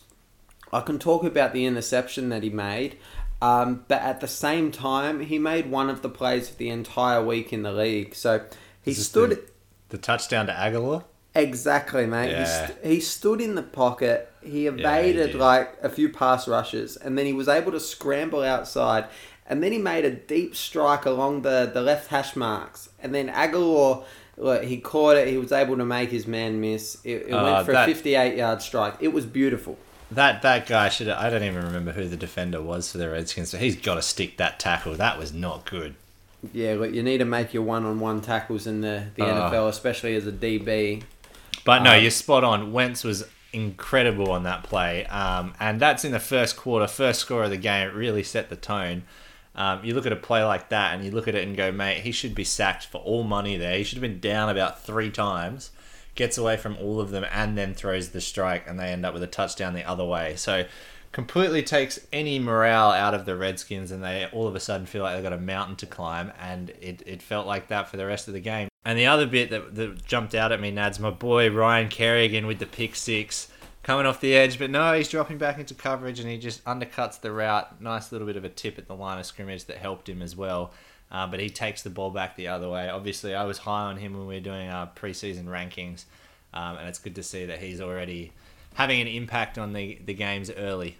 I can talk about the interception that he made, um, but at the same time, he made one of the plays of the entire week in the league. So he stood. The, the touchdown to Agholor? Exactly, mate. He, Yeah. st- he stood in the pocket. He evaded did. like a few pass rushes, and then he was able to scramble outside. And then he made a deep strike along the, the left hash marks. And then Agholor, look, he caught it. He was able to make his man miss. It, it Uh, went for that- a 58 yard strike. It was beautiful. That that guy should. I don't even remember who the defender was for the Redskins. So he's got to stick that tackle. That was not good. Yeah, look, you need to make your one on one tackles in the, the Ah. NFL, especially as a DB. But no, Um, you're spot on. Wentz was incredible on that play, um, and that's in the first quarter, first score of the game. It really set the tone. Um, you look at a play like that, and you look at it and go, "Mate, he should be sacked for all money there. He should have been down about three times." Gets away from all of them, and then throws the strike, and they end up with a touchdown the other way. So, completely takes any morale out of the Redskins, and they all of a sudden feel like they've got a mountain to climb, and it, it felt like that for the rest of the game. And the other bit that, that jumped out at me, Nads, my boy Ryan Kerrigan with the pick six, coming off the edge, but no, he's dropping back into coverage, and he just undercuts the route. Nice little bit of a tip at the line of scrimmage that helped him as well. Uh, but he takes the ball back the other way. Obviously, I was high on him when we were doing our preseason rankings, um, and it's good to see that he's already having an impact on the, the games early.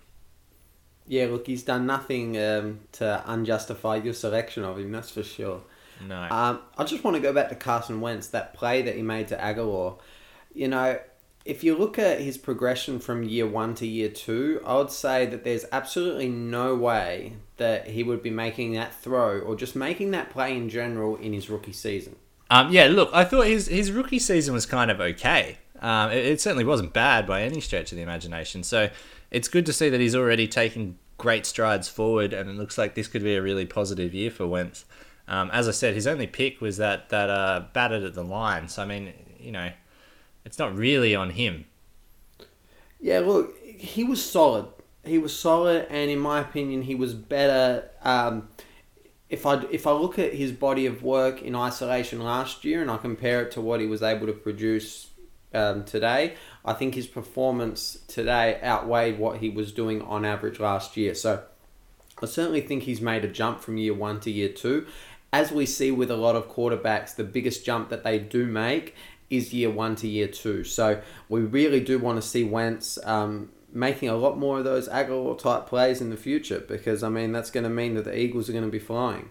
Yeah, look, he's done nothing um, to unjustify your selection of him, that's for sure. No. Um, I just want to go back to Carson Wentz, that play that he made to Agholor. You know, if you look at his progression from year one to year two, I would say that there's absolutely no way that he would be making that throw or just making that play in general in his rookie season. Um, yeah, look, I thought his his rookie season was kind of okay. Um, it, it certainly wasn't bad by any stretch of the imagination. So it's good to see that he's already taken great strides forward, and it looks like this could be a really positive year for Wentz. Um, as I said, his only pick was that that uh, batted at the line. So I mean, you know, it's not really on him. Yeah, look, he was solid. He was solid, and in my opinion, he was better. Um, if I if I look at his body of work in isolation last year, and I compare it to what he was able to produce um, today, I think his performance today outweighed what he was doing on average last year. So I certainly think he's made a jump from year one to year two. As we see with a lot of quarterbacks, the biggest jump that they do make is year one to year two. So we really do want to see Wentz um, making a lot more of those Agholor type plays in the future because, I mean, that's going to mean that the Eagles are going to be flying.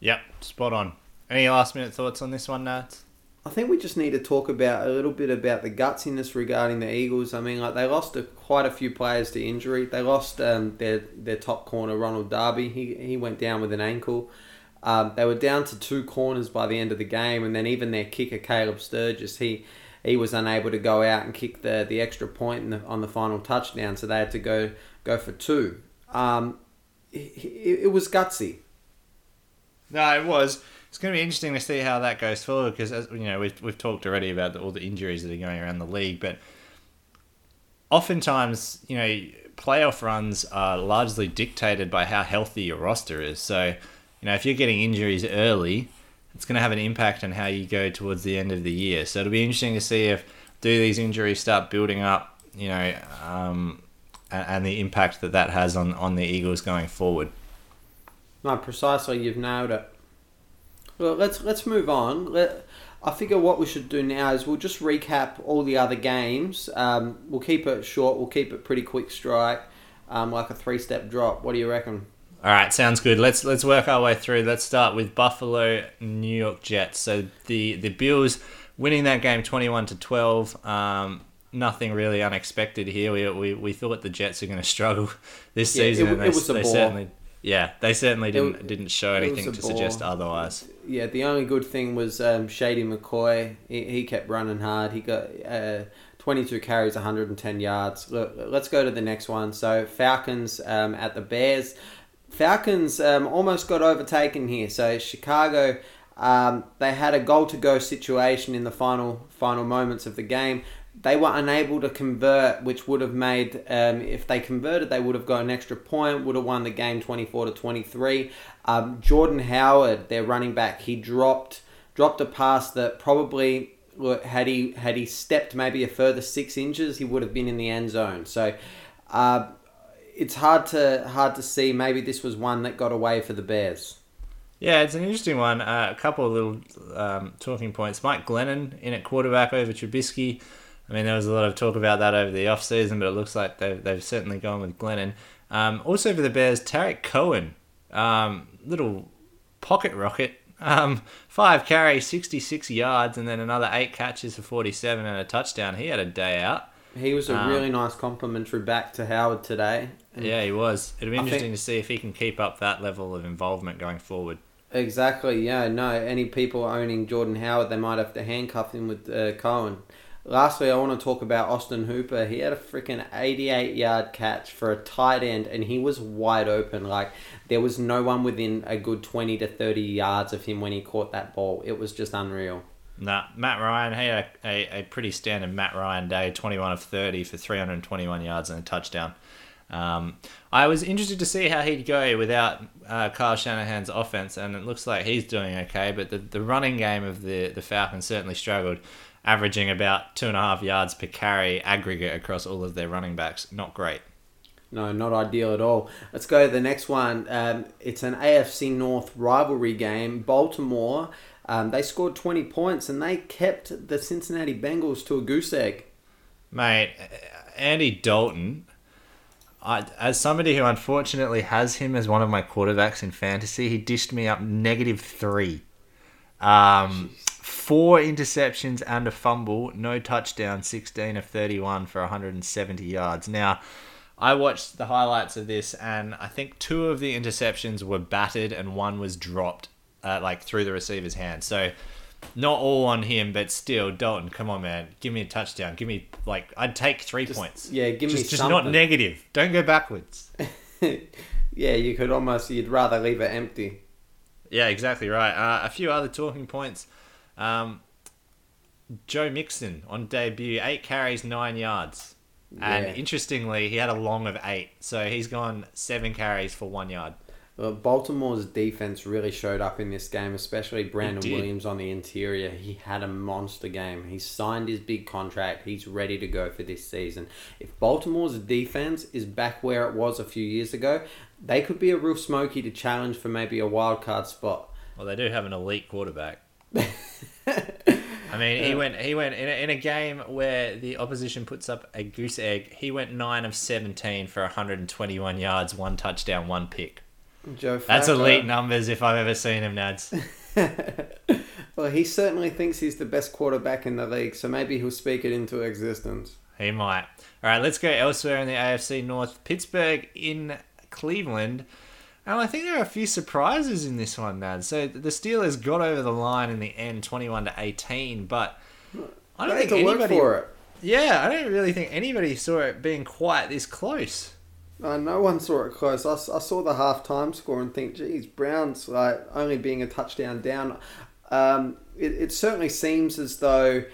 Yep, spot on. Any last minute thoughts on this one, Nats? I think we just need to talk about a little bit about the gutsiness regarding the Eagles. I mean, like they lost a, quite a few players to injury. They lost um, their their top corner Ronald Darby. He he went down with an ankle. Um, they were down to two corners by the end of the game, and then even their kicker Caleb Sturgis he he was unable to go out and kick the, the extra point in the, on the final touchdown, so they had to go go for two. Um, it, it was gutsy. No, it was. It's going to be interesting to see how that goes forward because, as you know, we've, we've talked already about the, all the injuries that are going around the league, but oftentimes, you know, playoff runs are largely dictated by how healthy your roster is. So, you know, if you're getting injuries early, it's going to have an impact on how you go towards the end of the year. So it'll be interesting to see if do these injuries start building up, you know, um, and, and the impact that that has on, on the Eagles going forward. No, precisely. You've nailed it. Well, let's let's move on. Let, I figure what we should do now is we'll just recap all the other games. Um, we'll keep it short. We'll keep it pretty quick strike, um, like a three step drop. What do you reckon? All right, sounds good. Let's let's work our way through. Let's start with Buffalo, New York Jets. So the the Bills winning that game twenty one to twelve. Um, nothing really unexpected here. We, we, we thought the Jets are going to struggle this Yeah, season, w- and they, it was a they certainly yeah they certainly didn't w- didn't show anything to ball. suggest otherwise. Yeah, the only good thing was um, Shady McCoy. He, he kept running hard. He got uh, 22 carries, 110 yards. Look, let's go to the next one. So Falcons um, at the Bears. Falcons um, almost got overtaken here. So Chicago, um, they had a goal to go situation in the final final moments of the game. They were unable to convert, which would have made um, if they converted, they would have got an extra point, would have won the game twenty four to twenty three. Um, Jordan Howard, their running back, he dropped dropped a pass that probably had he had he stepped maybe a further six inches, he would have been in the end zone. So. Uh, it's hard to hard to see. Maybe this was one that got away for the Bears. Yeah, it's an interesting one. Uh, a couple of little um, talking points. Mike Glennon in at quarterback over Trubisky. I mean, there was a lot of talk about that over the offseason, but it looks like they've, they've certainly gone with Glennon. Um, also for the Bears, Tarik Cohen, um, little pocket rocket. Um, five carries, 66 yards, and then another eight catches for 47 and a touchdown. He had a day out. He was a Um, really nice complimentary back to Howard today. Yeah, he was. It'll be I think- interesting to see if he can keep up that level of involvement going forward. Exactly. Yeah. No. Any people owning Jordan Howard, they might have to handcuff him with uh, Cohen. Lastly, I want to talk about Austin Hooper. He had a freaking 88 yard catch for a tight end, and he was wide open. Like there was no one within a good 20 to 30 yards of him when he caught that ball. It was just unreal. Nah, Matt Ryan he had a, a, a pretty standard Matt Ryan day, 21 of 30 for 321 yards and a touchdown. Um, I was interested to see how he'd go without uh, Kyle Shanahan's offense, and it looks like he's doing okay. But the, the running game of the, the Falcons certainly struggled, averaging about two and a half yards per carry aggregate across all of their running backs. Not great. No, not ideal at all. Let's go to the next one. Um, it's an AFC North rivalry game. Baltimore, um, they scored 20 points and they kept the Cincinnati Bengals to a goose egg. Mate, Andy Dalton, I, as somebody who unfortunately has him as one of my quarterbacks in fantasy, he dished me up negative three. Um, four interceptions and a fumble, no touchdown, 16 of 31 for 170 yards. Now, I watched the highlights of this, and I think two of the interceptions were batted and one was dropped, uh, like through the receiver's hand. So, not all on him, but still, Dalton, come on, man, give me a touchdown. Give me like I'd take three points. yeah, give me just, just not negative. Don't go backwards. yeah, you could almost, you'd rather leave it empty. Yeah, exactly right. Uh, a few other talking points. Um, Joe Mixon on debut, eight carries, nine yards. And interestingly, he had a long of eight. So he's gone seven carries for one yard. Well, Baltimore's defense really showed up in this game, especially Brandon. Williams on the interior. He had a monster game. He signed his big contract. He's ready to go for this season. If Baltimore's defense is back where it was a few years ago, they could be a real smoky to challenge for maybe a wild card spot. Well, they do have an elite quarterback. I mean, he went he went in a, in a game where the opposition puts up a goose egg. He went nine of seventeen for 121 yards, one touchdown, one pick. Joe That's Flacco- elite numbers if I've ever seen him, Nads. well, he certainly thinks he's the best quarterback in the league, so maybe he'll speak it into existence. He might. All right, let's go elsewhere in the AFC North. Pittsburgh in Cleveland. And I think there are a few surprises in this one, Nad. So the Steelers got over the line in the end, twenty-one to eighteen. But I don't They think anybody. for it. Yeah, I don't really think anybody saw it being quite this close. Uh, no one saw it close. I, I saw the half time score and think, geez, Browns like only being a touchdown down. Um, it, it certainly seems as though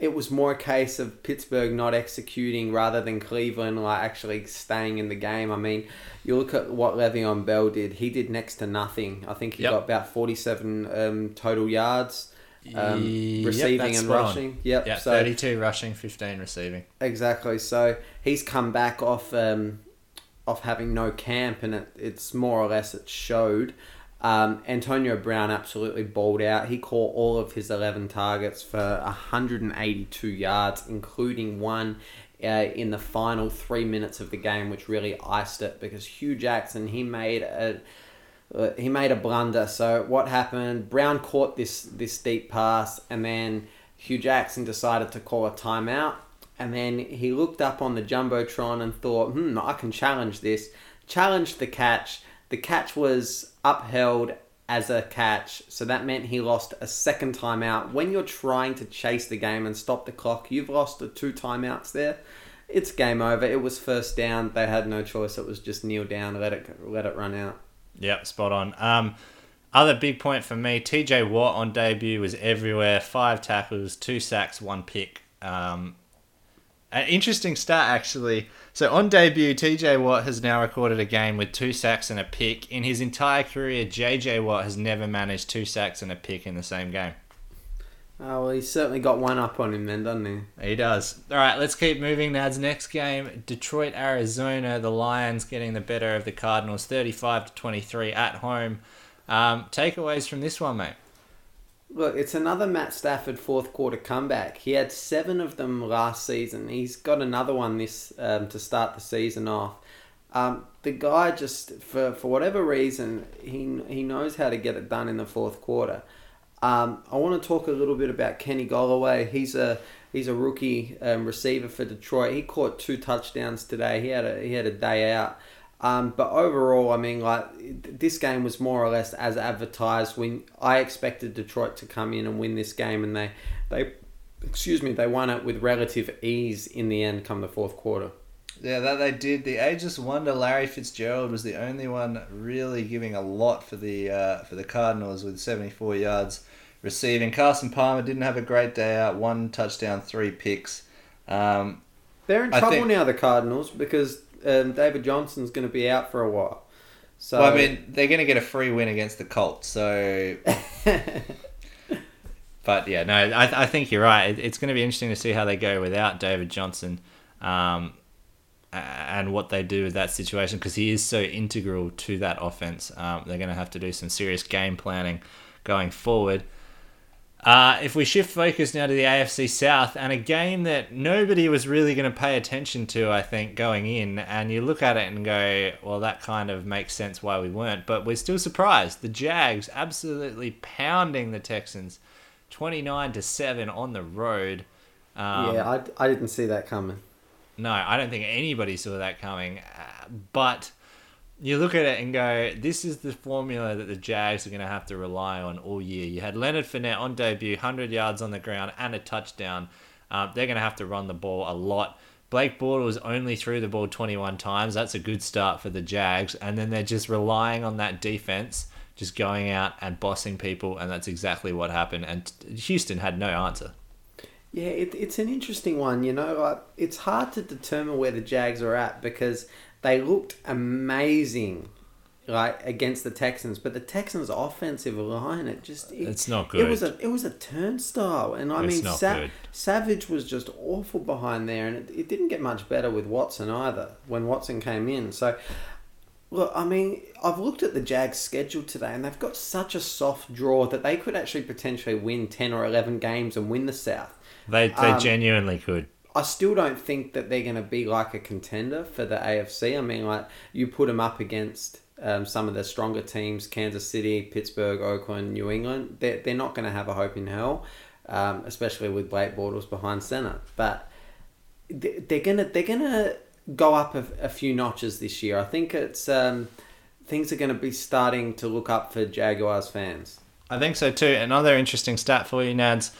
it was more a case of Pittsburgh not executing rather than Cleveland like actually staying in the game. I mean, you look at what Le'Veon Bell did. He did next to nothing. I think he Yep. got about forty-seven um, total yards, um, Yep, receiving and on. rushing. Yep. Yeah, so thirty-two rushing, fifteen receiving. Exactly. So he's come back off um, having no camp, and it, it's more or less it showed. Um, Antonio Brown absolutely balled out. He caught all of his 11 targets for 182 yards, including one uh, in the final three minutes of the game, which really iced it because Hue Jackson he made a uh, he made a blunder. So what happened? Brown caught this this deep pass, and then Hue Jackson decided to call a timeout. And then he looked up on the jumbotron and thought, "Hmm, I can challenge this." Challenged the catch. The catch was upheld as a catch, so that meant he lost a second timeout. When you're trying to chase the game and stop the clock, you've lost the two timeouts there. It's game over. It was first down. They had no choice. It was just kneel down, let it let it run out. Yep, spot on. Um, other big point for me, TJ Watt on debut was everywhere. Five tackles, two sacks, one pick. Um, an interesting stat actually. So on debut, TJ Watt has now recorded a game with two sacks and a pick. In his entire career, JJ Watt has never managed two sacks and a pick in the same game. Oh, well, he's certainly got one up on him then, doesn't he? He does. All right, let's keep moving. Nad's next game, Detroit, Arizona. The Lions getting the better of the Cardinals, thirty-five to twenty-three at home. Um, takeaways from this one, mate. Look, it's another Matt Stafford fourth quarter comeback. He had seven of them last season. He's got another one this um, to start the season off. Um, the guy just for for whatever reason he he knows how to get it done in the fourth quarter. Um, I want to talk a little bit about Kenny Golladay. He's a he's a rookie um, receiver for Detroit. He caught two touchdowns today. He had a he had a day out. Um, but overall, I mean, like this game was more or less as advertised. When I expected Detroit to come in and win this game, and they they excuse me they won it with relative ease in the end, come the fourth quarter. Yeah, that they did. The ageless wonder Larry Fitzgerald was the only one really giving a lot for the uh, for the Cardinals with seventy four yards receiving. Carson Palmer didn't have a great day out. One touchdown, three picks. Um, They're in I trouble think- now, the Cardinals, because um, David Johnson's going to be out for a while. So well, I mean, they're going to get a free win against the Colts. So, but yeah, no, I, I think you're right. It, it's going to be interesting to see how they go without David Johnson, um, and what they do with that situation because he is so integral to that offense. Um, they're going to have to do some serious game planning going forward. Uh, if we shift focus now to the AFC South and a game that nobody was really going to pay attention to, I think, going in, and you look at it and go, well, that kind of makes sense why we weren't, but we're still surprised. The Jags absolutely pounding the Texans 29 to 7 on the road. Um, yeah, I, I didn't see that coming. no, I don't think anybody saw that coming. Uh, but you look at it and go, this is the formula that the Jags are going to have to rely on all year. You had Leonard Fournette on debut, 100 yards on the ground and a touchdown. Um, they're going to have to run the ball a lot. Blake Bortles only threw the ball 21 times. That's a good start for the Jags. And then they're just relying on that defense, just going out and bossing people. And that's exactly what happened. And Houston had no answer. Yeah, it, it's an interesting one. You know, it's hard to determine where the Jags are at because they looked amazing, like against the Texans. But the Texans' offensive line, it just it, It's not good. It was a it was a turnstile, and I It's mean, Sa-. Savage was just awful behind there, and it, it didn't get much better with Watson either when Watson came in. So. Look, I mean, I've looked at the Jags' schedule today, and they've got such a soft draw that they could actually potentially win ten or eleven games and win the South. They, they Um, genuinely could. I still don't think that they're going to be like a contender for the AFC. I mean, like you put them up against um, some of the stronger teams, Kansas City, Pittsburgh, Oakland, New England. They're, they're not going to have a hope in hell, um, especially with Blake Bortles behind center. But they- they're gonna they're gonna go up a, a few notches this year. I think it's um, things are going to be starting to look up for Jaguars fans. I think so too. Another interesting stat for you, Nads.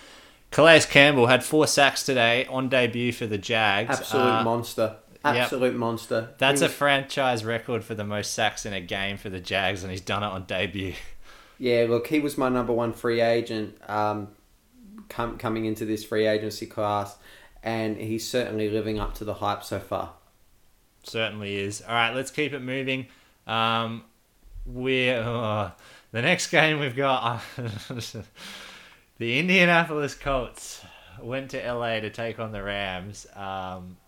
Calais Campbell had four sacks today on debut for the Jags. Absolute Uh, monster. Absolute monster. That's a franchise record for the most sacks in a game for the Jags, and he's done it on debut. Yeah, look, he was my number one free agent um, com- coming into this free agency class, and he's certainly living up to the hype so far. Certainly is. All right, let's keep it moving. Um, we uh, the next game we've got the Indianapolis Colts went to LA to take on the Rams. Um,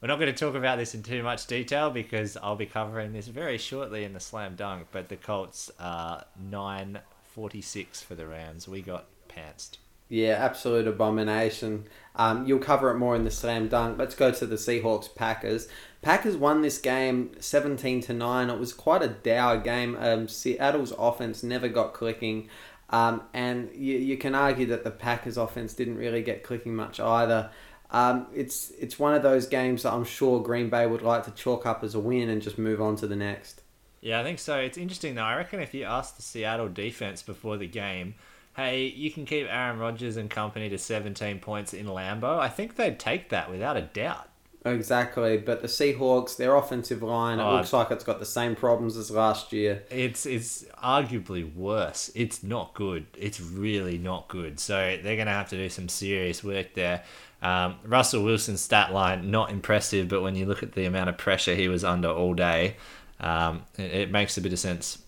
we're not going to talk about this in too much detail because I'll be covering this very shortly in the slam dunk. But the Colts are nine forty six for the Rams. We got pantsed. Yeah, absolute abomination. Um, you'll cover it more in the slam dunk. Let's go to the Seahawks Packers. Packers won this game seventeen to nine. It was quite a dour game. Um, Seattle's offense never got clicking, um, and you, you can argue that the Packers offense didn't really get clicking much either. Um, it's it's one of those games that I'm sure Green Bay would like to chalk up as a win and just move on to the next. Yeah, I think so. It's interesting though. I reckon if you ask the Seattle defense before the game, hey, you can keep Aaron Rodgers and company to 17 points in Lambeau, I think they'd take that without a doubt. Exactly, but the Seahawks, their offensive line, it Oh, looks like it's got the same problems as last year. It's it's arguably worse. It's not good. It's really not good. So they're going to have to do some serious work there. Um, Russell Wilson's stat line not impressive, but when you look at the amount of pressure he was under all day, um, it, it makes a bit of sense.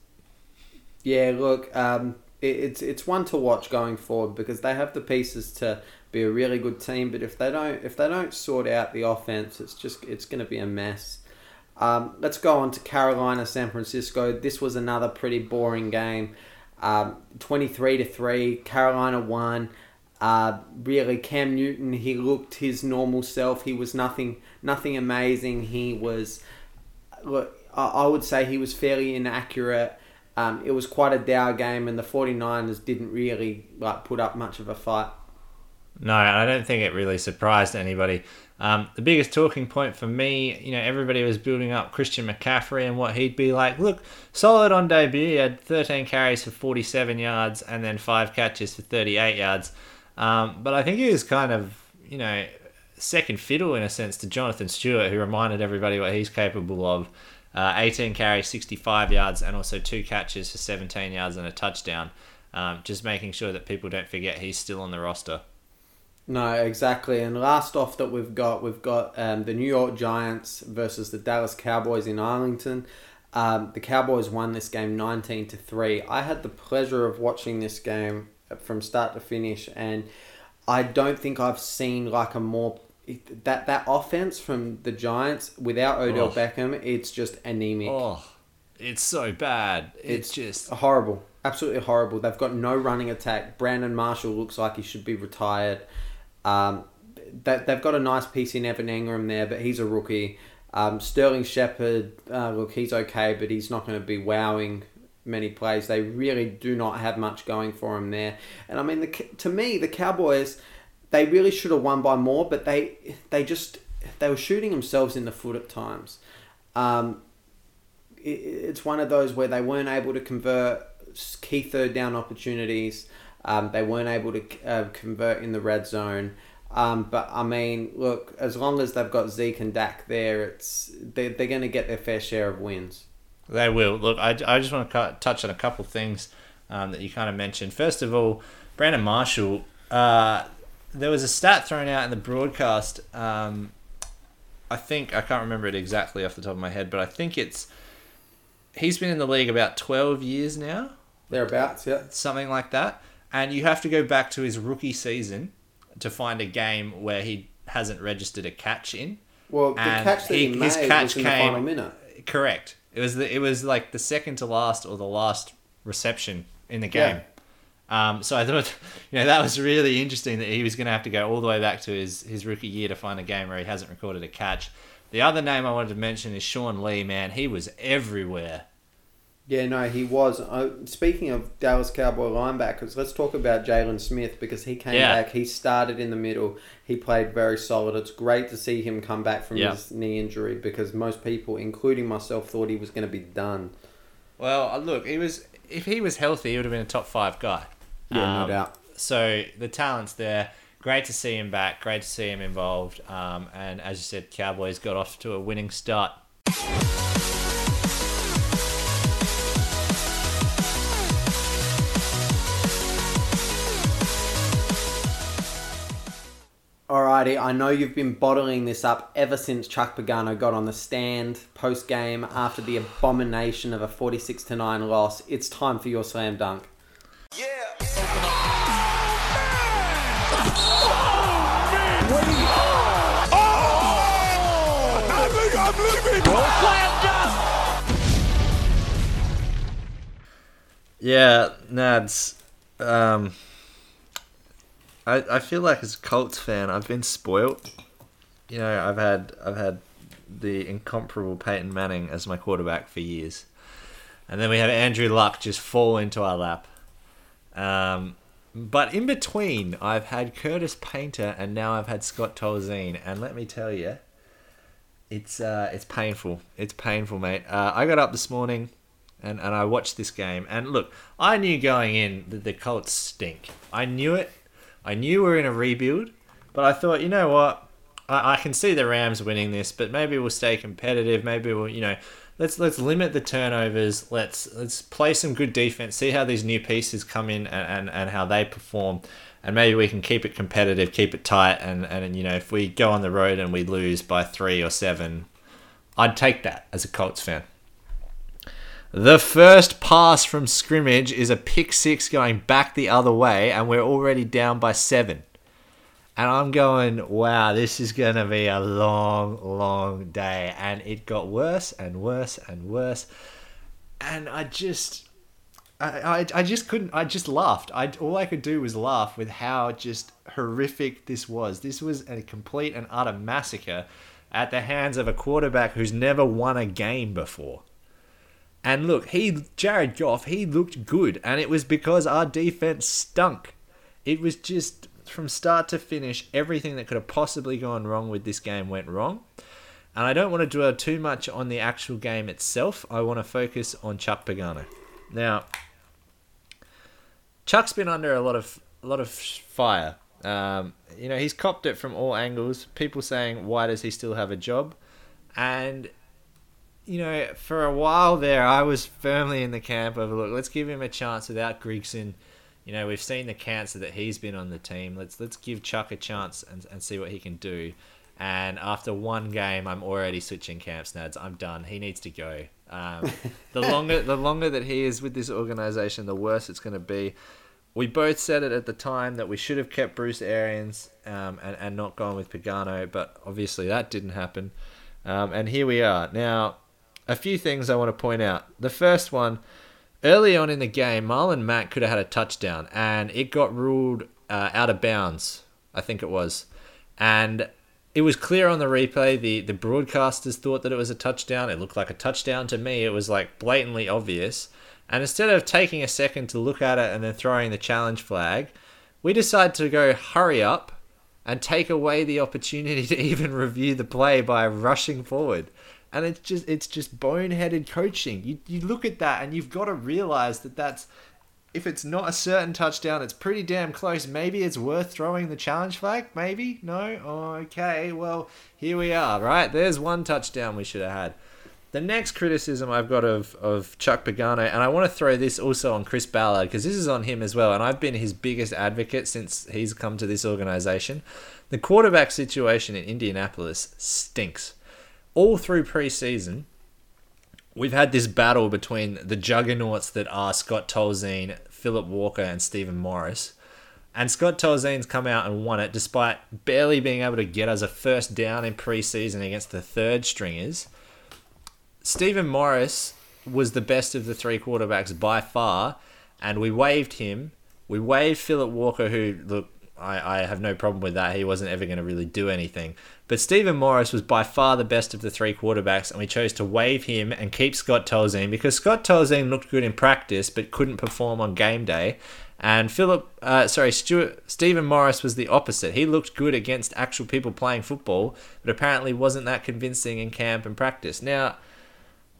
Yeah, look, um, it, it's it's one to watch going forward because they have the pieces to be a really good team. But if they don't if they don't sort out the offense, it's just it's going to be a mess. Um, let's go on to Carolina, San Francisco. This was another pretty boring game. Um, 23 to 3. Carolina won. Uh, really, Cam Newton, he looked his normal self. He was nothing, nothing amazing. He was, look, I would say he was fairly inaccurate. Um, it was quite a dour game, and the 49ers didn't really like put up much of a fight. No, I don't think it really surprised anybody. Um, the biggest talking point for me, you know, everybody was building up Christian McCaffrey and what he'd be like. Look, solid on debut. He had 13 carries for 47 yards and then five catches for 38 yards. Um, but I think he was kind of, you know, second fiddle in a sense to Jonathan Stewart, who reminded everybody what he's capable of. Uh, 18 carries, 65 yards, and also two catches for 17 yards and a touchdown. Um, just making sure that people don't forget he's still on the roster. No, exactly. And last off that we've got, we've got um, the New York Giants versus the Dallas Cowboys in Arlington. Um, the Cowboys won this game 19 to 3. I had the pleasure of watching this game from start to finish, and I don't think I've seen like a more. That, that offense from the Giants without Odell Oh. Beckham, it's just anemic. Oh, it's so bad. It's, It's just horrible, absolutely horrible. They've got no running attack. Brandon Marshall looks like he should be retired. Um, that they've got a nice piece in Evan Engram there, but he's a rookie. Um, Sterling Shepard, uh, look, he's okay, but he's not going to be wowing many plays. They really do not have much going for him there. And I mean, the, to me, the Cowboys, they really should have won by more, but they they just they were shooting themselves in the foot at times. Um, it, it's one of those where they weren't able to convert key third down opportunities. Um, they weren't able to uh, convert in the red zone. Um, but I mean, look, as long as they've got Zeke and Dak there, it's they're, they're going to get their fair share of wins. they will. Look, I, I just want to touch on a couple things um, that you kind of mentioned. First of all, Brandon Marshall. Uh, there was a stat thrown out in the broadcast. Um, I think I can't remember it exactly off the top of my head, but I think it's he's been in the league about twelve years now. Thereabouts, yeah. something like that. And you have to go back to his rookie season to find a game where he hasn't registered a catch in. Well, the And catch that he, he- made his catch was in the came- final minute. Correct. It was the, it was like the second to last or the last reception in the game. Yeah. Um, so I thought, you know, that was really interesting that he was going to have to go all the way back to his, his rookie year to find a game where he hasn't recorded a catch. The other name I wanted to mention is Sean Lee. Man, he was everywhere. Yeah, no, he was. Uh, speaking of Dallas Cowboy linebackers, let's talk about Jaylon Smith because he came Yeah. back. He started in the middle. He played very solid. It's great to see him come back from Yeah. his knee injury because most people, including myself, thought he was going to be done. Well, uh, look, he was if he was healthy, he would have been a top five guy. Yeah, Um, no doubt. So the talent's there. Great to see him back. Great to see him involved. Um, and as you said, Cowboys got off to a winning start. Alrighty, I know you've been bottling this up ever since Chuck Pagano got on the stand post game after the abomination of a 46 to 9 loss. It's time for your slam dunk. Leaving. Yeah, Nads. Um, I I feel like as a Colts fan, I've been spoilt. You know, I've had I've had the incomparable Peyton Manning as my quarterback for years, and then we have Andrew Luck just fall into our lap. Um, but in between, I've had Curtis Painter, and now I've had Scott Tolzien, and let me tell you, it's uh, it's painful. It's painful, mate. Uh, I got up this morning and, and I watched this game. And look, I knew going in that the Colts stink. I knew it. I knew we are in a rebuild. But I thought, you know what? I, I can see the Rams winning this, but maybe we'll stay competitive. Maybe we'll, you know, let's let's limit the turnovers. Let's let's play some good defense. See how these new pieces come in and, and, and how they perform. And maybe we can keep it competitive, keep it tight. And, and, you know, if we go on the road and we lose by three or seven, I'd take that as a Colts fan. The first pass from scrimmage is a pick six going back the other way, and we're already down by seven. And I'm going, wow, this is going to be a long, long day. And it got worse and worse and worse. And I just, I, I, just couldn't, I just laughed. I, all I could do was laugh with how just horrific this was. This was a complete and utter massacre at the hands of a quarterback who's never won a game before. And look, he Jared Goff, he looked good, and it was because our defense stunk. It was just from start to finish, everything that could have possibly gone wrong with this game went wrong. And I don't want to dwell too much on the actual game itself. I want to focus on Chuck Pagano. Now, Chuck's been under a lot of a lot of fire. Um, you know, he's copped it from all angles. People saying, "Why does he still have a job?" And you know, for a while there, I was firmly in the camp of look, let's give him a chance without Grigson. You know, we've seen the cancer that he's been on the team. Let's let's give Chuck a chance and, and see what he can do. And after one game, I'm already switching camps. Nads, I'm done. He needs to go. Um, the longer the longer that he is with this organization, the worse it's going to be. We both said it at the time that we should have kept Bruce Arians um, and and not gone with Pagano, but obviously that didn't happen. Um, and here we are now a few things I want to point out. The first one, early on in the game, Marlon Mack could have had a touchdown, and it got ruled uh, out of bounds. I think it was, and it was clear on the replay. the The broadcasters thought that it was a touchdown. It looked like a touchdown to me. It was like blatantly obvious. And instead of taking a second to look at it and then throwing the challenge flag, we decided to go hurry up and take away the opportunity to even review the play by rushing forward and it's just it's just boneheaded coaching. You you look at that and you've got to realize that that's if it's not a certain touchdown, it's pretty damn close. Maybe it's worth throwing the challenge flag. Maybe no. Okay, well here we are. Right, there's one touchdown we should have had. The next criticism I've got of, of Chuck Pagano, and I want to throw this also on Chris Ballard because this is on him as well, and I've been his biggest advocate since he's come to this organization. The quarterback situation in Indianapolis stinks all through preseason, we've had this battle between the juggernauts that are Scott Tolzien, Philip Walker, and Stephen Morris. And Scott Tolzien's come out and won it despite barely being able to get us a first down in preseason against the third stringers. Stephen Morris was the best of the three quarterbacks by far, and we waived him. We waived Philip Walker, who, look, I, I have no problem with that. He wasn't ever going to really do anything. But Stephen Morris was by far the best of the three quarterbacks, and we chose to waive him and keep Scott Tolzien because Scott Tolzien looked good in practice but couldn't perform on game day. And Philip, uh, sorry, Stuart, Stephen Morris was the opposite. He looked good against actual people playing football, but apparently wasn't that convincing in camp and practice. Now,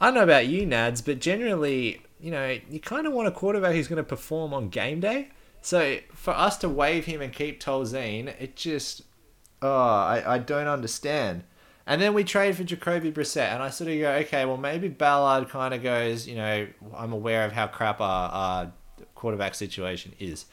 I don't know about you, Nads, but generally, you know, you kind of want a quarterback who's going to perform on game day. So for us to waive him and keep Tolzien, it just oh, I, I don't understand. And then we trade for Jacoby Brissett, and I sort of go, okay, well maybe Ballard kind of goes, you know, I'm aware of how crap our, our quarterback situation is.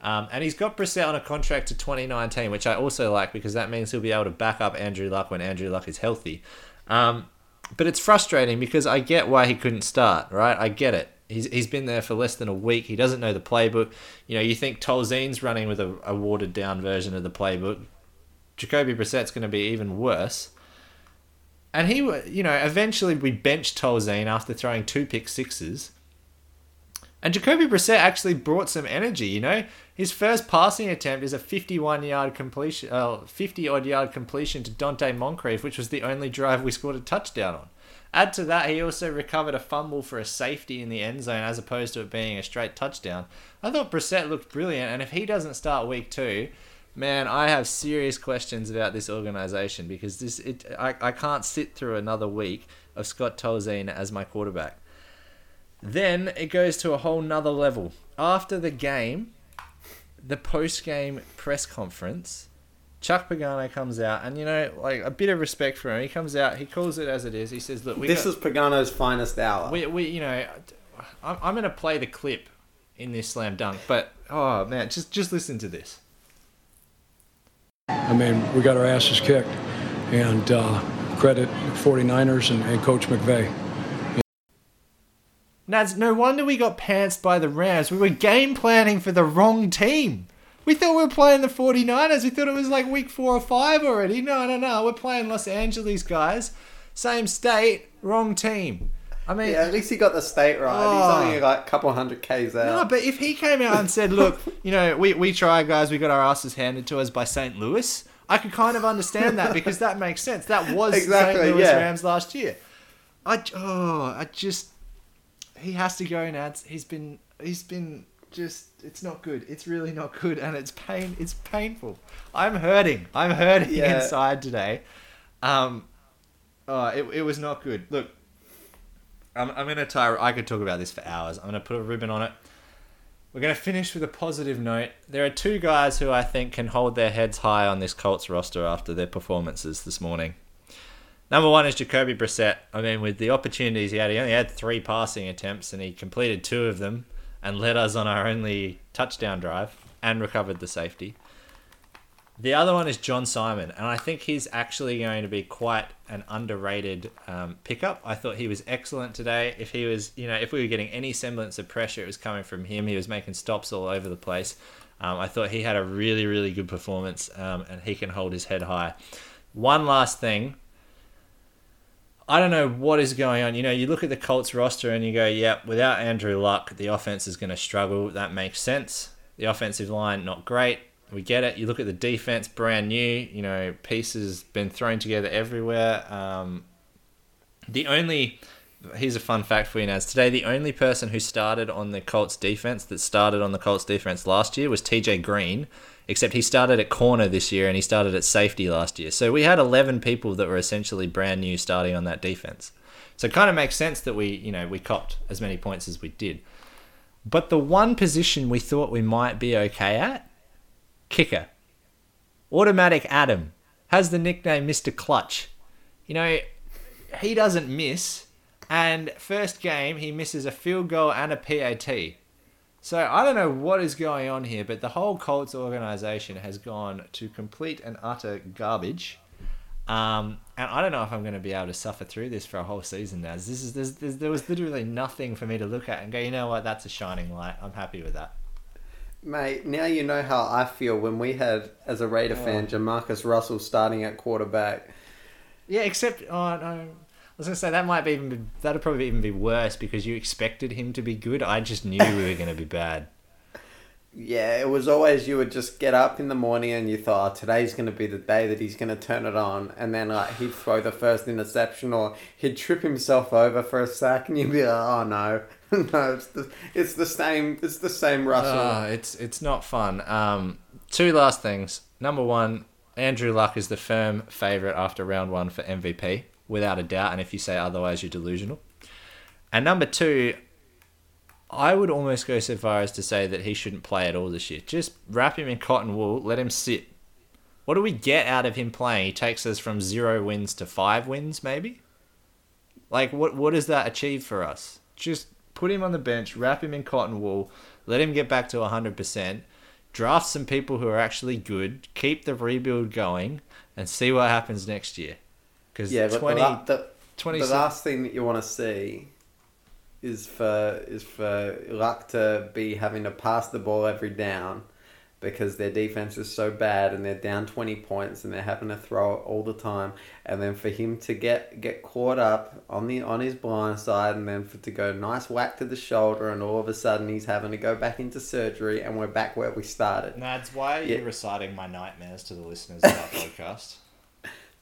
Um, and he's got Brissett on a contract to 2019, which I also like because that means he'll be able to back up Andrew Luck when Andrew Luck is healthy. Um, but it's frustrating because I get why he couldn't start, right? I get it. He's, he's been there for less than a week. He doesn't know the playbook. You know, you think Tolzien's running with a, a watered down version of the playbook. Jacoby Brissett's going to be even worse. And he, you know, eventually we benched Tolzien after throwing two pick sixes. And Jacoby Brissett actually brought some energy, you know. His first passing attempt is a 51 yard completion, uh, 50 odd yard completion to Donte Moncrief, which was the only drive we scored a touchdown on. Add to that, he also recovered a fumble for a safety in the end zone as opposed to it being a straight touchdown. I thought Brissett looked brilliant, and if he doesn't start week two, man, I have serious questions about this organization because this it I, I can't sit through another week of Scott Tolzien as my quarterback. Then it goes to a whole nother level. After the game, the post game press conference, Chuck Pagano comes out, and you know, like a bit of respect for him. He comes out, he calls it as it is. He says, "Look, this got, is Pagano's finest hour." We, we, you know, I'm, I'm going to play the clip in this slam dunk, but oh man, just just listen to this. I mean, we got our asses kicked, and uh, credit 49ers and, and Coach McVay. Nads, no wonder we got pantsed by the Rams. We were game planning for the wrong team. We thought we were playing the 49ers. We thought it was like week four or five already. No, no, no. We're playing Los Angeles guys. Same state, wrong team. I mean, Yeah, at least he got the state right. Oh. He's only like a couple hundred k's out. no, but if he came out and said, look, you know, we, we tried, guys, we got our asses handed to us by St. Louis, I could kind of understand that because that makes sense. That was Exactly, St. Louis yeah. Rams last year. I, oh, I just, he has to go now. It's- He's been, he's been just, it's not good. It's really not good. And it's pain, it's painful. I'm hurting. I'm hurting Yeah. inside today. Um, oh, it, it was not good. Look, I'm, I'm going to tie. I could talk about this for hours. I'm going to put a ribbon on it. We're going to finish with a positive note. There are two guys who I think can hold their heads high on this Colts roster after their performances this morning. Number one is Jacoby Brissett. I mean, with the opportunities he had, he only had three passing attempts and he completed two of them and led us on our only touchdown drive and recovered the safety. The other one is John Simon, and I think he's actually going to be quite an underrated um, pickup. I thought he was excellent today. If he was, you know, if we were getting any semblance of pressure, it was coming from him. He was making stops all over the place. Um, I thought he had a really, really good performance, um, and he can hold his head high. One last thing. I don't know what is going on. You know, you look at the Colts roster and you go, yep, without Andrew Luck, the offense is going to struggle. That makes sense. The offensive line, not great. We get it. You look at the defense, brand new. You know, pieces been thrown together everywhere. Um, the only here's a fun fact for you, Naz. Today, the only person who started on the Colts defense that started on the Colts defense last year was TJ Green, except he started at corner this year and he started at safety last year. So we had 11 people that were essentially brand new starting on that defense. So it kind of makes sense that we, you know, we copped as many points as we did. But the one position we thought we might be okay at, kicker. Automatic Adam has the nickname Mr. Clutch. You know, he doesn't miss, and first game he misses a field goal and a PAT. So I don't know what is going on here, but the whole Colts organization has gone to complete and utter garbage. Um, and I don't know if I'm going to be able to suffer through this for a whole season now. This is there's, there's, there was literally nothing for me to look at and go, you know what, that's a shining light. I'm happy with that. Mate, now you know how I feel when we had, as a Raider fan, Jamarcus Russell starting at quarterback. Yeah, except oh no, was gonna say that might be even be, that'd probably even be worse because you expected him to be good. I just knew we were gonna be bad. Yeah, it was always you would just get up in the morning and you thought, oh, today's going to be the day that he's going to turn it on. And then like he'd throw the first interception or he'd trip himself over for a sack and you'd be like, oh no. no, it's the, it's the same, it's the same Russell. Oh, it's it's not fun. Um, two last things. Number one, Andrew Luck is the firm favorite after round one for MVP, without a doubt. And if you say otherwise, you're delusional. And number two, I would almost go so far as to say that he shouldn't play at all this year. Just wrap him in cotton wool, let him sit. What do we get out of him playing? He takes us from zero wins to five wins, maybe. Like, what what does that achieve for us? Just put him on the bench, wrap him in cotton wool, let him get back to 100%, draft some people who are actually good, keep the rebuild going, and see what happens next year. Because yeah, but the, the, 20 the last thing that you want to see is for is for Luck to be having to pass the ball every down because their defense is so bad and they're down 20 points and they're having to throw it all the time and then for him to get get caught up on the on his blind side and then for to go nice whack to the shoulder and all of a sudden he's having to go back into surgery and we're back where we started. Nads, why are Yeah. you reciting my nightmares to the listeners of our podcast?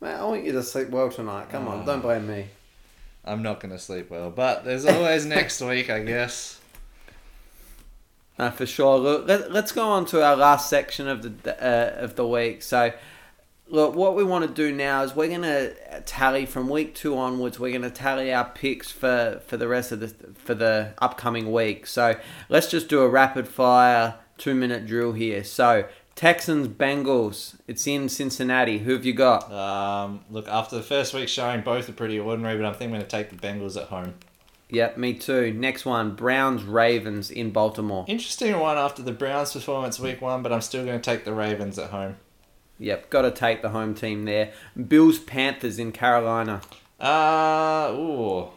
Man, I want you to sleep well tonight. Come on, don't blame me. I'm not going to sleep well, but there's always next week, I guess. No, for sure. Look, let, let's go on to our last section of the uh, of the week. So, look, what we want to do now is we're going to tally from week two onwards. We're going to tally our picks for, for the rest of the for the upcoming week. So, let's just do a rapid fire two minute drill here. So, Texans Bengals. It's in Cincinnati. Who have you got? Um, look, after the first week showing, both are pretty ordinary, but I think I'm going to take the Bengals at home. Yep, me too. Next one, Browns Ravens in Baltimore. Interesting one after the Browns' performance week one, but I'm still going to take the Ravens at home. Yep, got to take the home team there. Bills Panthers in Carolina. Uh, ooh.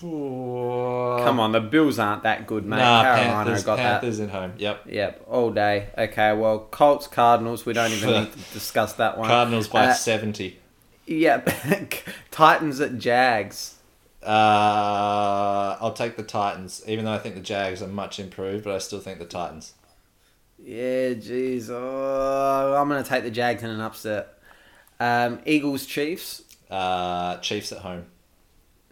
Come on, the Bills aren't that good, mate. Nah, Carolina Panthers, got Panthers at home. Yep. Yep, all day. Okay, well, Colts, Cardinals. We don't even need to discuss that one. Cardinals by Uh, 70. Yep, Titans at Jags. Uh, I'll take the Titans, even though I think the Jags are much improved, but I still think the Titans. Yeah, jeez. Oh, I'm gonna take the Jags in an upset. Um, Eagles, Chiefs. Uh, Chiefs at home.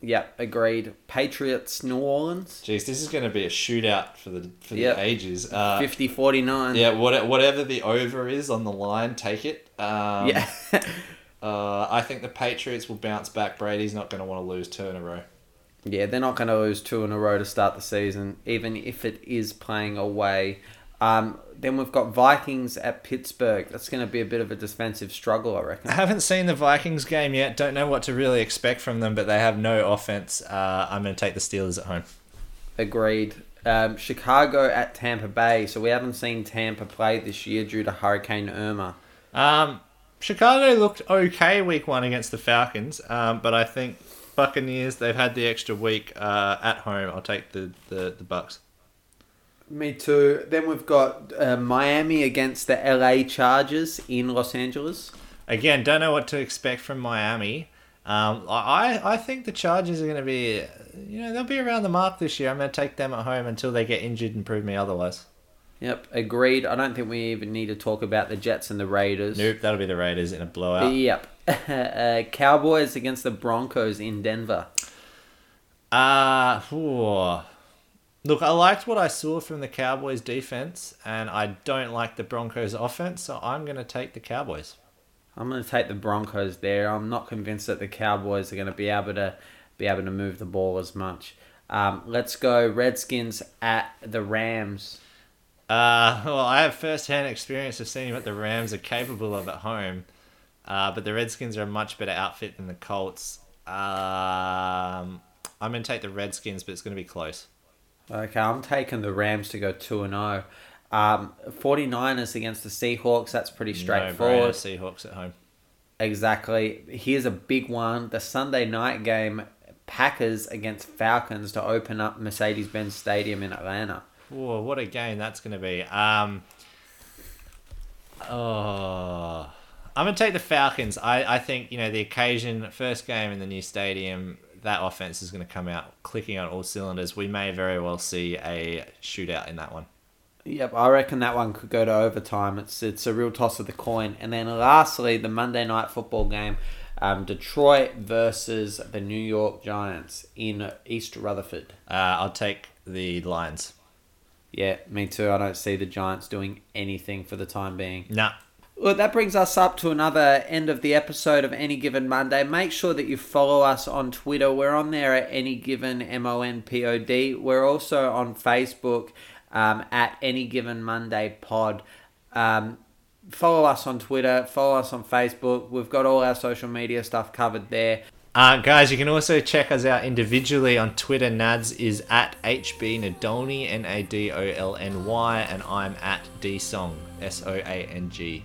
Yep, agreed. Patriots, New Orleans. Jeez, this is going to be a shootout for the for Yep. the ages. Uh, 50-49. yeah, what, whatever the over is on the line, take it. Um, Yeah. Uh, I think the Patriots will bounce back. Brady's not going to want to lose two in a row. yeah, they're not going to lose two in a row to start the season, even if it is playing away. Um, then we've got Vikings at Pittsburgh. That's going to be a bit of a defensive struggle, I reckon. I haven't seen the Vikings game yet. Don't know what to really expect from them, but they have no offense. Uh, I'm going to take the Steelers at home. Agreed. Um, Chicago at Tampa Bay. So we haven't seen Tampa play this year due to Hurricane Irma. Um, Chicago looked okay week one against the Falcons, um, but I think Buccaneers they've had the extra week uh, at home. I'll take the the, the Bucs. Me too. Then we've got uh, Miami against the LA Chargers in Los Angeles. Again, don't know what to expect from Miami. Um, I I think the Chargers are going to be, you know, they'll be around the mark this year. I'm going to take them at home until they get injured and prove me otherwise. Yep, agreed. I don't think we even need to talk about the Jets and the Raiders. Nope, that'll be the Raiders in a blowout. Yep. uh, Cowboys against the Broncos in Denver. Uh. Look, I liked what I saw from the Cowboys defense, and I don't like the Broncos offense, so I'm going to take the Cowboys. I'm going to take the Broncos there. I'm not convinced that the Cowboys are going to be able to be able to move the ball as much. Um, let's go Redskins at the Rams. Uh, well, I have first-hand experience of seeing what the Rams are capable of at home, uh, but the Redskins are a much better outfit than the Colts. Um, I'm going to take the Redskins, but it's going to be close. Okay, I'm taking the Rams to go 2 and 0. Um, 49ers against the Seahawks. That's pretty No straightforward. Seahawks at home. Exactly. Here's a big one. The Sunday night game, Packers against Falcons to open up Mercedes-Benz Stadium in Atlanta. Whoa, what a game that's going to be. Um, oh, I'm going to take the Falcons. I, I think, you know, the occasion, first game in the new stadium, that offense is going to come out clicking on all cylinders. We may very well see a shootout in that one. Yep, I reckon that one could go to overtime. It's it's a real toss of the coin. And then lastly, the Monday night football game, um, Detroit versus the New York Giants in East Rutherford. Uh, I'll take the Lions. Yeah, me too. I don't see the Giants doing anything for the time being. Nah. Well, that brings us up to another end of the episode of Any Given Monday. Make sure that you follow us on Twitter. We're on there at Any Given M O N P O D. We're also on Facebook um, at Any Given Monday Pod. Um, follow us on Twitter. Follow us on Facebook. We've got all our social media stuff covered there. Uh, guys, you can also check us out individually on Twitter. Nads is at HB Nadolny, N A D O L N Y, and I'm at DSong, S O A N G.